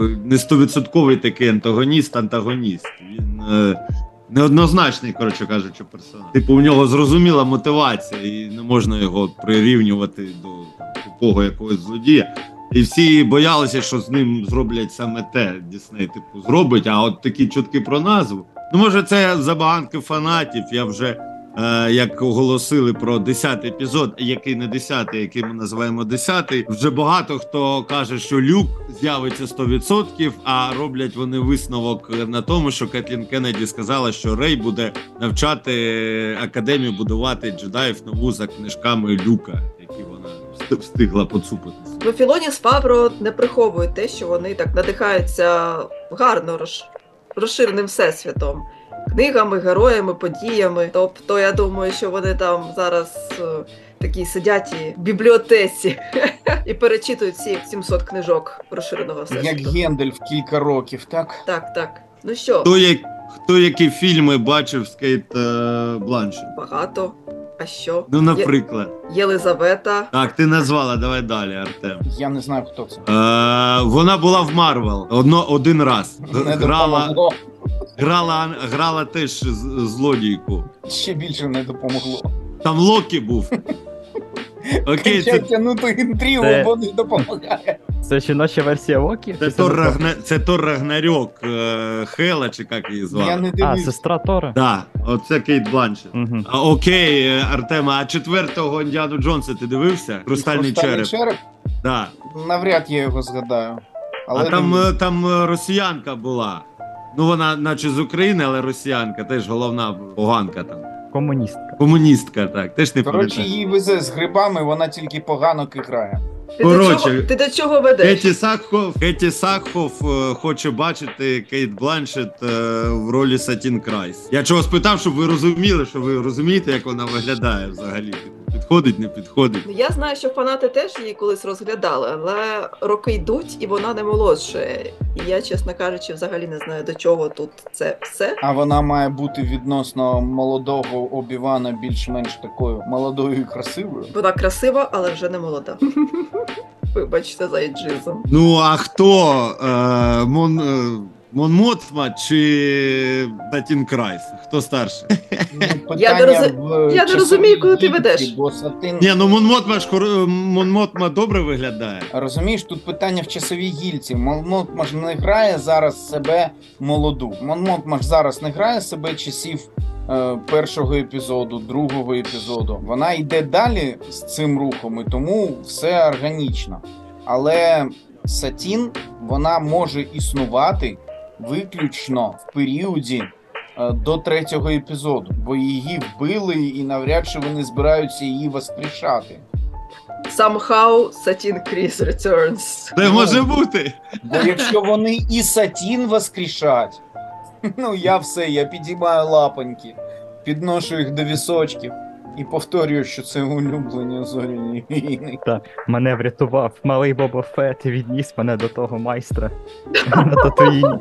е, не стовідсотковий такий антагоніст, антагоніст. Він е, неоднозначний, коротше кажучи, персонаж. Типу, у нього зрозуміла мотивація, і не можна його прирівнювати до тупого якогось злодія. І всі боялися, що з ним зроблять саме те. Дісней, типу, зробить, а от такі чутки про назву. Ну, може, це забаганки фанатів. Я вже як оголосили про 10 епізод, який не 10, який ми називаємо 10, вже багато хто каже, що люк з'явиться 100%, а роблять вони висновок на тому, що Кетлін Кеннеді сказала, що Рей буде навчати академію будувати джедаїв нову за книжками люка, які вона встигла поцупити. Ну, Філоні з Фабро не приховують те, що вони так надихаються гарно роз... розширеним всесвітом. Книгами, героями, подіями. Тобто, я думаю, що вони там зараз е, такі сидять і в бібліотеці <laughs> і перечитують всі 700 книжок розширеного Як. Гендель в кілька років, так? Так, так. Ну що, Хто, як, хто які фільми бачив з Кейт е, Бланшет? багато. А що? Ну, наприклад. Є- Єлизавета. Так, ти назвала, давай далі, Артем. Я не знаю, хто це. Е, вона була в Марвел одно, один раз. Не Грала, допомогло. Грала, грала теж злодійку. Ще більше не допомогло. Там Локі був. <laughs> Окей, це, тягнути інтригу, Це- бо не допомагає. Це жіноча версія Локі? це, Тор, Рагна, це Тор Рагнарьок е, Хела, чи як її звали. Я не А, сестра Тора? Да, оце Кейт Бланшет. Угу. А, окей, е, Артема, а четвертого Індіану Джонса ти дивився? Хрустальний череп. череп. Да. Навряд я його згадаю. Але а там, дивлюсь. е, там росіянка була. Ну, вона, наче з України, але росіянка, теж головна поганка там. Комуністка. Комуністка, так, теж не Коротше, пам'ятаю. її везе з грибами, вона тільки погано грає. Ти, до чого, ти до чого ведеш? Кеті Сакхоф, Кеті Сакхоф е, хоче бачити Кейт Бланшет е, в ролі Сатін Крайс. Я чого спитав, щоб ви розуміли, що ви розумієте, як вона виглядає взагалі. Підходить, не підходить. Ну, Я знаю, що фанати теж її колись розглядали, але роки йдуть і вона не молодшає. І я, чесно кажучи, взагалі не знаю, до чого тут це все. А вона має бути відносно молодого обівана більш-менш такою молодою і красивою. Вона красива, але вже не молода. <laughs> Вибачте за іджизом. Ну а хто? Е, Мон, е, Мон Мотма чи Сатін Крайс? Хто старший? Ну, Я не роз- в я не часовій розумію, куди ти ведеш. Бо сатин... Ні, ну Монмотма ж хор- Мон добре виглядає. Розумієш, тут питання в часовій гільці. Монмот ж не грає зараз себе молоду. Монмот ж зараз не грає себе часів е, першого епізоду, другого епізоду. Вона йде далі з цим рухом, і тому все органічно. Але Сатін вона може існувати виключно в періоді. е, До третього епізоду, бо її вбили, і навряд чи вони збираються її воскрешати. Somehow Satin Chris returns. Це може бути. Бо якщо вони і сатін воскрешать, <laughs> ну я все, я підіймаю лапоньки, підношу їх до вісочків і повторюю, що це улюблені зоряні війни. Мене врятував малий Боба Фет і відніс мене до того майстра на Татуїні.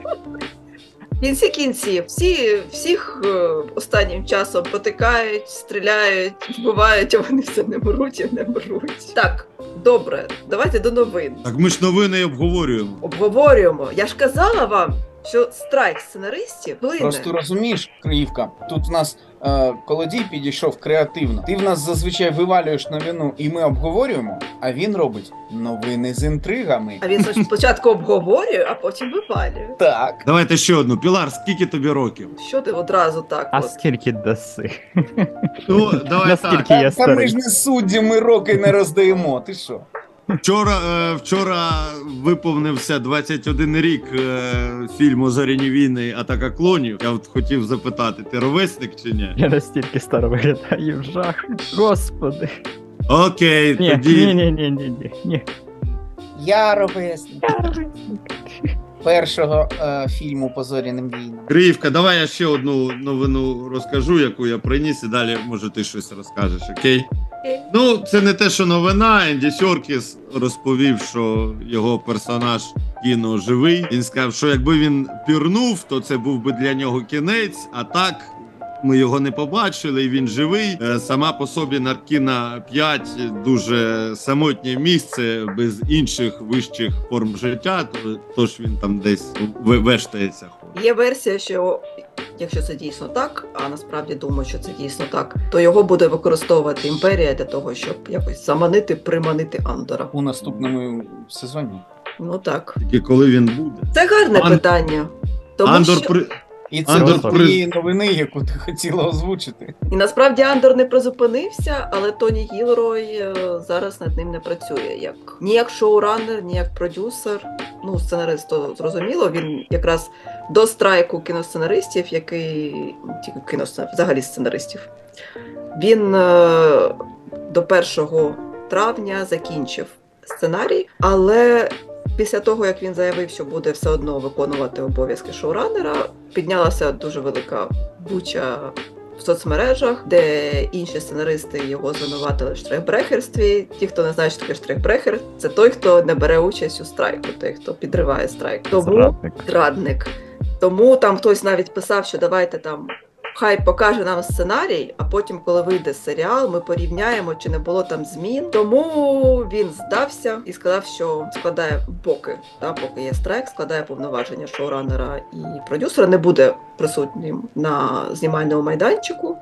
В кінці кінців всі всіх е, останнім часом потикають, стріляють, вбивають, а вони все не беруть і не беруть. Так, добре, давайте до новин. Так ми ж новини обговорюємо. Обговорюємо. Я ж казала вам, що страйк сценаристів плине. Просто розумієш, Криївка, тут в нас колодій підійшов креативно. Ти в нас зазвичай вивалюєш новину, і ми обговорюємо, а він робить новини з інтригами. А він спочатку обговорює, а потім випалює. Так. Давайте ще одну. Пілар, скільки тобі років? Що ти одразу так? А от? скільки даси? Ну, давай Наскільки так. я та ми ж не судді, ми роки не роздаємо. Ти що? Вчора, е, вчора виповнився 21 рік е, фільму Зоряні війни Атака клонів. Я от хотів запитати, ти ровесник чи ні? Я настільки старо виглядаю в жах. Господи. Окей, Ні, тоді. ні, ні, ні, ні, ні, ні. Я ровесник першого е, фільму по зоряним війнам. Криївка, давай я ще одну новину розкажу, яку я приніс, і далі може ти щось розкажеш, окей? Ну, це не те, що новина. Енді Сьоркіс розповів, що його персонаж кіно живий. Він сказав, що якби він пірнув, то це був би для нього кінець. А так ми його не побачили. і Він живий. Е, Сама по собі Наркіна 5 дуже самотнє місце без інших вищих форм життя. то- Тож він там десь вештається. Є версія, що якщо це дійсно так, а насправді думаю, що це дійсно так, то його буде використовувати імперія для того, щоб якось заманити, приманити Андора. У наступному сезоні. Ну так. Тільки коли він буде. Це гарне Ан- питання. Тому Андор що при І це Андор до при- тієї новини, яку ти хотіла озвучити. і насправді Андор не призупинився, але Тоні Гілрой е, зараз над ним не працює як ні як шоураннер, ні як продюсер. Ну, сценарист то зрозуміло. Він якраз до страйку кіносценаристів, який тільки кіносценаристів, взагалі сценаристів. Він е, до 1 травня закінчив сценарій, але після того, як він заявив, що буде все одно виконувати обов'язки шоураннера, піднялася дуже велика буча в соцмережах, де інші сценаристи його звинуватили в штрихбрехерстві. Ті, хто не знає, що таке штрихбрехер, це той, хто не бере участь у страйку, той, хто підриває страйк. Тому зрадник. Тому там хтось навіть писав, що давайте там. Хай покаже нам сценарій, а потім, коли вийде серіал, ми порівняємо, чи не було там змін. Тому він здався і сказав, що складає поки, та, поки є страйк, складає повноваження шоуранера і продюсера, не буде присутнім на знімальному майданчику.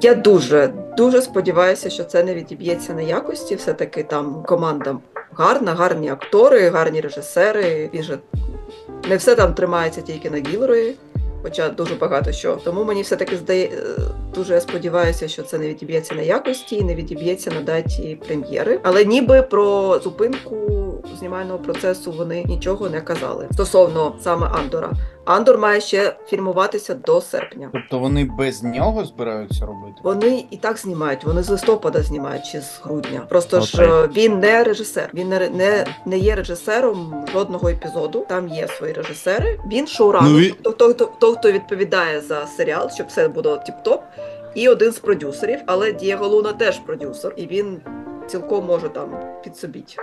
Я дуже дуже сподіваюся, що це не відіб'ється на якості. Все-таки там команда гарна, гарні актори, гарні режисери. Він же не все там тримається тільки на Гілрої, хоча дуже багато що. Тому мені все-таки здає е, дуже сподіваюся, що це не відіб'ється на якості і не відіб'ється на даті прем'єри. Але ніби про зупинку знімального процесу вони нічого не казали стосовно саме Андора. Андор має ще фільмуватися до серпня. Тобто вони без нього збираються робити. Вони і так знімають, вони з листопада знімають чи з грудня. Просто ж е, він не режисер. Він не, не, не є режисером жодного епізоду. Там є свої режисери. Він шоуранер, Ну, він- тобто хто, хто, хто, хто відповідає за серіал, щоб все було тіп-топ. І один з продюсерів, але Дієго Луна теж продюсер, і він цілком може там підсобіть.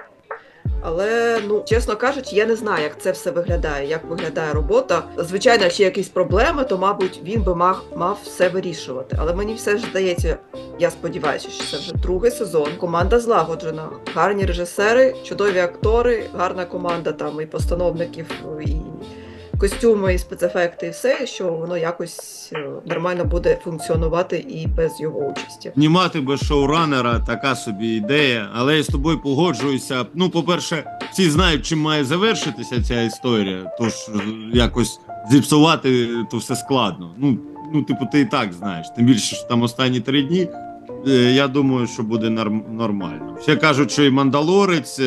Але ну чесно кажучи, я не знаю, як це все виглядає, як виглядає робота. Звичайно, якщо якісь проблеми, то мабуть він би мав мав все вирішувати. Але мені все ж здається, я сподіваюся, що це вже другий сезон. Команда злагоджена, гарні режисери, чудові актори, гарна команда там і постановників, і костюми, і спецефекти, і все, що воно якось е, нормально буде функціонувати і без його участі. Знімати без шоуранера така собі ідея, але я з тобою погоджуюся. Ну, по-перше, всі знають, чим має завершитися ця історія, тож е, якось зіпсувати то все складно. Ну, ну, типу, ти і так знаєш. Тим більше, що там останні три дні. е, Я думаю, що буде норм- нормально. Ще кажуть, що і Мандалорець.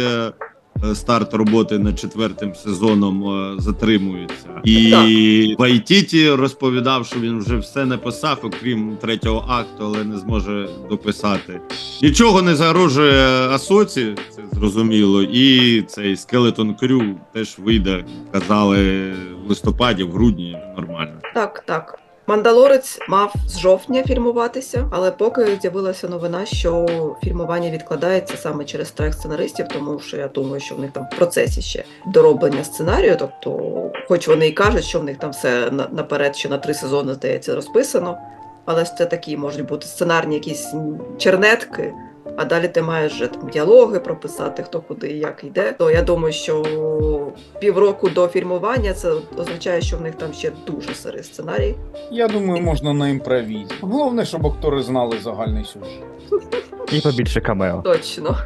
Е, Старт роботи над четвертим сезоном е, затримується, і Вайтіті розповідав, що він вже все написав, окрім третього акту, але не зможе дописати. Нічого не загрожує Асоці, це зрозуміло. І цей Скелетон Крю теж вийде, казали в листопаді, в грудні нормально. Так, так. Мандалорець мав з жовтня фільмуватися, але поки з'явилася новина, що фільмування відкладається саме через страйк сценаристів, тому що я думаю, що в них там в процесі ще дороблення сценарію. Тобто, хоч вони і кажуть, що в них там все наперед ще на три сезони здається розписано, але ж це такі можуть бути сценарні якісь чернетки. А далі ти маєш вже там діалоги прописати, хто куди і як йде. То я думаю, що півроку до фільмування це означає, що в них там ще дуже сирий сценарій. Я думаю, можна на імпровізі. Головне, щоб актори знали загальний сюжет. І побільше камео. Точно.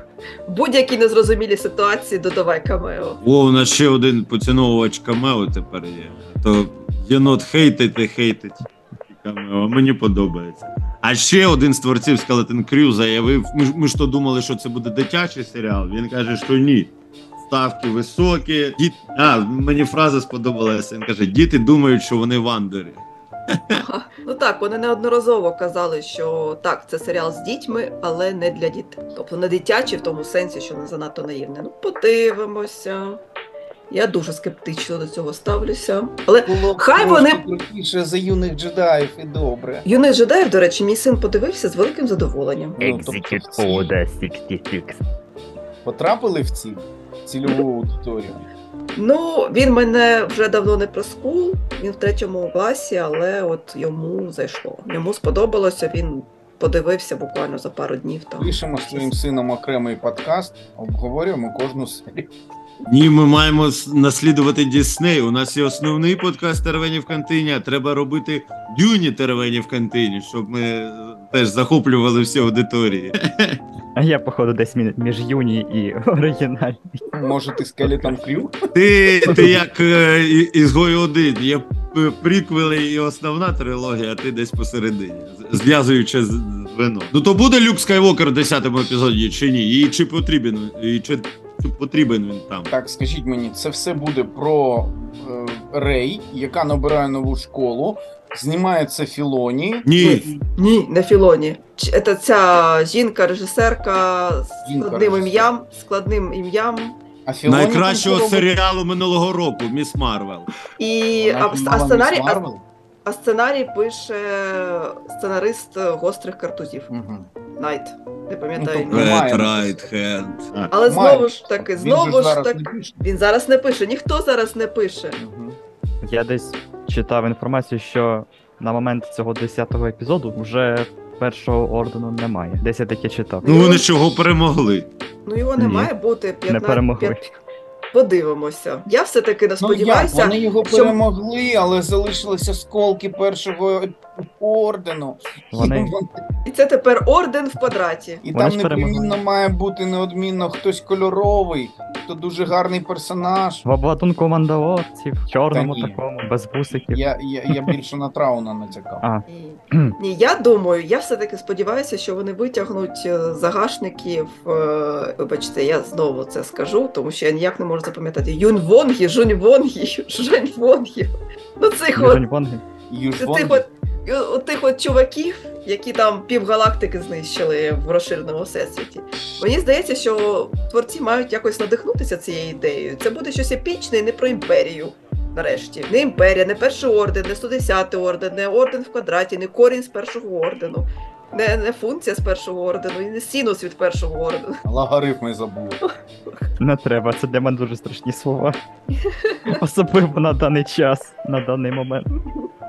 Будь-які незрозумілі ситуації додавай камео. О, у нас ще один поціновувач камео тепер є. То єнот хейтить і хейтить камео. Мені подобається. А ще один з творців Skeleton Crew заявив: ми, ж- ми ж то думали, що це буде дитячий серіал. Він каже, що ні. Ставки високі. Діт... А, мені фраза сподобалася. Він каже: діти думають, що вони вандери. Ну так, вони неодноразово казали, що так, це серіал з дітьми, але не для дітей. Тобто не дитячий в тому сенсі, що не занадто наївне. Ну, подивимося. Я дуже скептично до цього ставлюся. Але Було Хай вони- крутіше за юних джедаїв і добре. юний джедаїв, до речі, мій син подивився з великим задоволенням. Ну, тобто 66. Потрапили в ці цільову аудиторію. Ну, він мене вже давно не про скул, він в третьому класі, але от йому зайшло. Йому сподобалося, він подивився буквально за пару днів там. Пишемо з своїм сином окремий подкаст, обговорюємо кожну серію. Ні, ми маємо наслідувати Дісней. У нас є основний подкаст Теревені в кантині, а треба робити дюні Теревені в кантині, щоб ми е, теж захоплювали всі аудиторії. <laughs> А я, походу, десь між юні і оригінальний. Може, ти скелетом крю? Ти, ти як е, ізгой один, є приквели і основна трилогія, а ти десь посередині, зв'язуючи з вино. Ну то буде Люк Скайвокер в 10-му епізоді чи ні? І чи потрібен, і чи потрібен він там? Так, скажіть мені, це все буде про е, Рей, яка набирає нову школу, знімається Філоні. Ні. Ні, не Філоні. Ч- Це ця жінка, режисерка з Жінка, складним режисер. ім'ям, складним ім'ям. А Філоні Найкращого серіалу минулого року Міс Марвел. І а, а сценарій, Міс а, Марвел? А сценарій пише сценарист гострих картузів. Мгм. Найт. Не пам'ятаю. Ну. Red. Right Hand. Але знову ж таки, знову ж зараз так. не пише. Він зараз не пише, ніхто зараз не пише. Я десь читав інформацію, що на момент цього 10-го епізоду вже першого ордену немає. Десь я таке читав. Ну вони ж його перемогли. Ну його не Ні, має бути 15... перемогли. п'ят- Подивимося. Я все-таки не Ну як, сподіваюся. вони його що- перемогли, але залишилися сколки першого ордену. Вони- І це тепер орден в квадраті. І Вони там непримінно має бути неодмінно хтось кольоровий, хто дуже гарний персонаж. В обладунку мандалорців, в чорному Та ні. такому, без бусиків. Я, я, я більше на трауна натякав. А, Ні. Ні, я думаю, я все-таки сподіваюся, що вони витягнуть е, загашників. е, Вибачте, я знову це скажу, тому що я ніяк не можу запам'ятати. Юн Вонгі, Жунь Вонгі, Жень Вонгі. Ну цих от, Южень Вонги. Тих от, от тих от чуваків, які там півгалактики знищили в розширеному всесвіті. Мені здається, що творці мають якось надихнутися цією ідеєю. Це буде щось епічне і не про імперію. Нарешті, не імперія, не перший орден, не 110 орден, не орден в квадраті, не корінь з першого ордену, не, не функція з першого ордену, і не синус від першого ордену. Логарифми забув. Не треба, це для мене дуже страшні слова. <laughs> Особливо на даний час, на даний момент.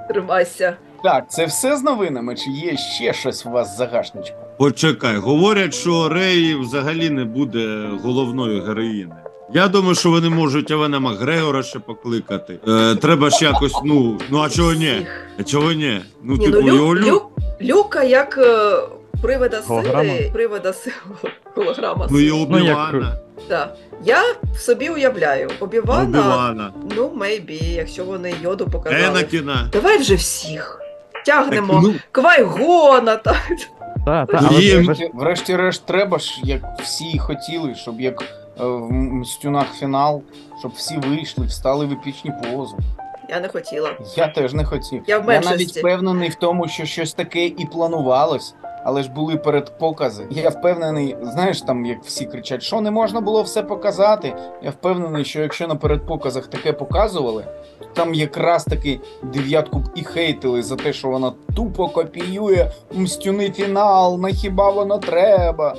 Тримайся. Так, це все з новинами, чи є ще щось у вас в загашничку? Почекай, говорять, що Рей взагалі не буде головною героїнею. Я думаю, що вони можуть Евена Макгрегора ще покликати. Е, треба ж якось, ну, ну а чого ні? А чого ні? Ну, Ні, типу, ну, його Лю, лю... Лю, Люка як е, привида Голограма? сили, привида сили, <laughs> голограма ну і. Ну, як- Обівана. Так. Я в собі уявляю, Обівана, Обівана. ну, мейбі, якщо вони йоду показали. Енакіна. Давай вже всіх. Тягнемо Так, ну, Квайгона, так. Та, та, але Врешті-решт, треба ж, як всі хотіли, щоб як е, в мстюнах фінал, щоб всі вийшли, встали в епічні пози. Я не хотіла. Я теж не хотів. Я в Я навіть впевнений в тому, що щось таке і планувалось, але ж були передпокази. Я впевнений, знаєш, там як всі кричать, що не можна було все показати. Я впевнений, що якщо на передпоказах таке показували, то там якраз таки дев'ятку б і хейтили за те, що вона тупо копіює мстюний фінал, на хіба воно треба.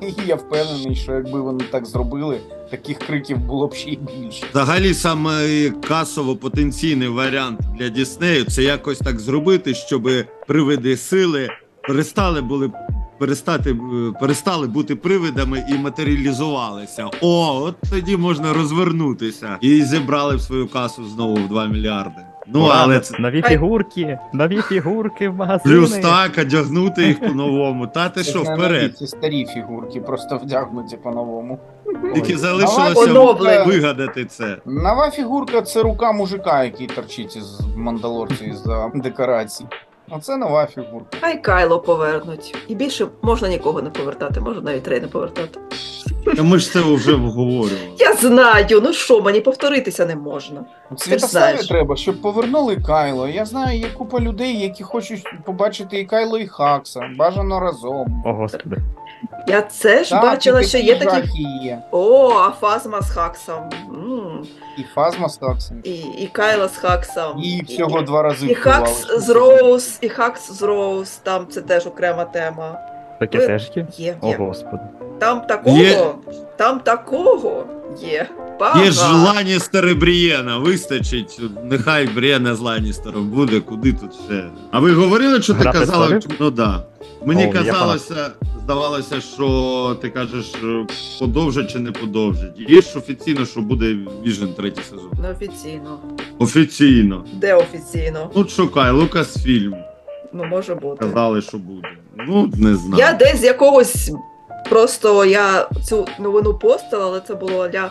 І я впевнений, що якби вони так зробили, таких криків було б ще й більше. Взагалі, саме касово потенційний варіант для Діснею це якось так зробити, щоб привиди сили перестали були перестати е, перестали бути привидами і матеріалізувалися. О, от тоді можна розвернутися і зібрали б свою касу знову в 2 мільярди. Ну Ура, але це нові фігурки, нові фігурки в магазині. плюс так, одягнути їх по-новому. Та ти що вперед? Ці старі фігурки, просто вдягнуті по-новому. Тільки залишилося Оновлені. вигадати це. Нова фігурка це рука мужика, який торчить із мандалорці із-за декорацій. Оце нова фігурка. Хай Кайло повернуть. І більше можна нікого не повертати, можна навіть Рей не повертати. Та Ми ж це вже обговорювали. Я знаю, ну що, мені повторитися не можна. Святославі, знаєш. треба, щоб повернули Кайло. Я знаю, є купа людей, які хочуть побачити і Кайло, і Хакса. Бажано разом. О, господи. Я це ж Так, бачила, і що є такі. жахи є. О, а Фазма з Хаксом. М, І Фазма з Хаксом. і, і Кайла з Хаксом. І всього два рази і Хакс з Роуз, і Хакс з Роуз, там це теж окрема тема. Таке Ви- теж є. Є, О, є. господи. Там такого, Є. там такого є. Багато. Є ж Ланністери Брієна, вистачить. Нехай Брієна з Ланністером буде, куди тут ще. А ви говорили, що ти Гра казала? престолів? Ну да. Мені О, я казалося, здавалося, що ти кажеш, подовжить подовжать чи не подовжить. Є ж офіційно, що буде Віжен третій сезон. Не Офіційно. Де офіційно? Ну, шукай, Лукасфільм. Ну, може бути. Казали, що буде. Ну, не знаю. Я десь якогось. Просто я цю новину постила, але це було для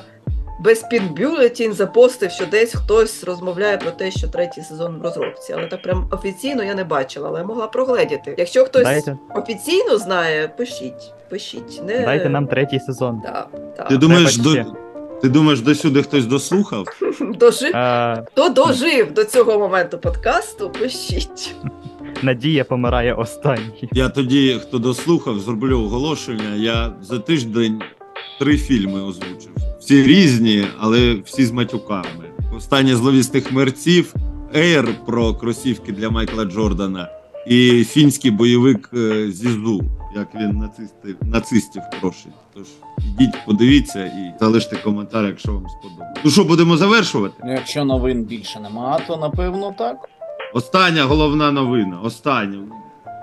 Безпінбюлетін запостив, що десь хтось розмовляє про те, що третій сезон в розробці. Але так прям офіційно я не бачила, але могла прогледіти. Якщо хтось Дайте, офіційно знає, пишіть. Пишіть. Не... дайте нам третій сезон. Так, так. Ти думаєш, до... ти думаєш, до сюди хтось дослухав? <laughs> Дожив. Е, Хто дожив до цього моменту подкасту, пишіть. Надія помирає останній. Я тоді, хто дослухав, зроблю оголошення. Я за тиждень три фільми озвучив. Всі різні, але всі з матюками. Останнє зловісних мерців, Ейр про кросівки для Майкла Джордана і фінський бойовик е, Зізу, як він нацистів, нацистів прошить. Тож ідіть, подивіться і залиште коментар, якщо вам сподобається. Ну що, будемо завершувати? Ну, Якщо новин більше нема, то напевно так. Остання головна новина. Остання.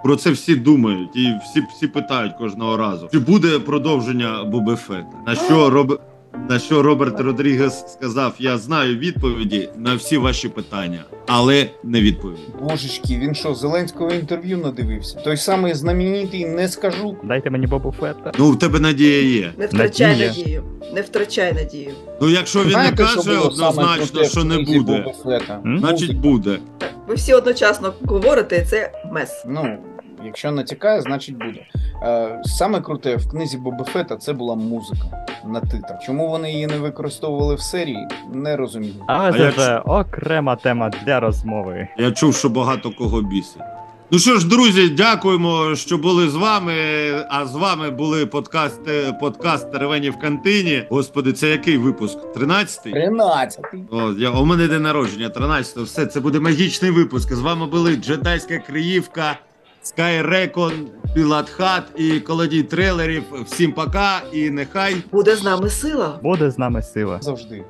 Про це всі думають і всі, всі питають кожного разу. Чи буде продовження Боби Фета? На що Роб... на що Роберт Родрігес сказав: Я знаю відповіді на всі ваші питання, але не відповіді. Божечки, він що, Зеленського інтерв'ю надивився? Той самий знаменитий не скажу. Дайте мені Бобу Фетта. Ну, в тебе надія є. Не втрачай Надія. надію. Не втрачай надію. Ну, якщо він не Знаєте, каже було саме однозначно, круте в що не книзі буде, Боба Фетта? М? значить буде. Ви всі одночасно говорите, і це мес. Ну, якщо натякає, значить буде. Е, саме круте в книзі Боба Фетта це була музика на титрах. Чому вони її не використовували в серії, не розумію. А це вже окрема тема для розмови. Я чув, що багато кого бісить. Ну що ж, друзі, дякуємо, що були з вами. А з вами були подкасти, подкаст Теревені в кантині. Господи, це який випуск? 13-й? 13. О, я, у мене день народження, 13-го. Все, це буде магічний випуск. З вами були Джедайська Криївка, Скайрекон, Пілат Хат і колодій трейлерів. Всім пока і нехай Буде з нами сила. Буде з нами сила. Завжди.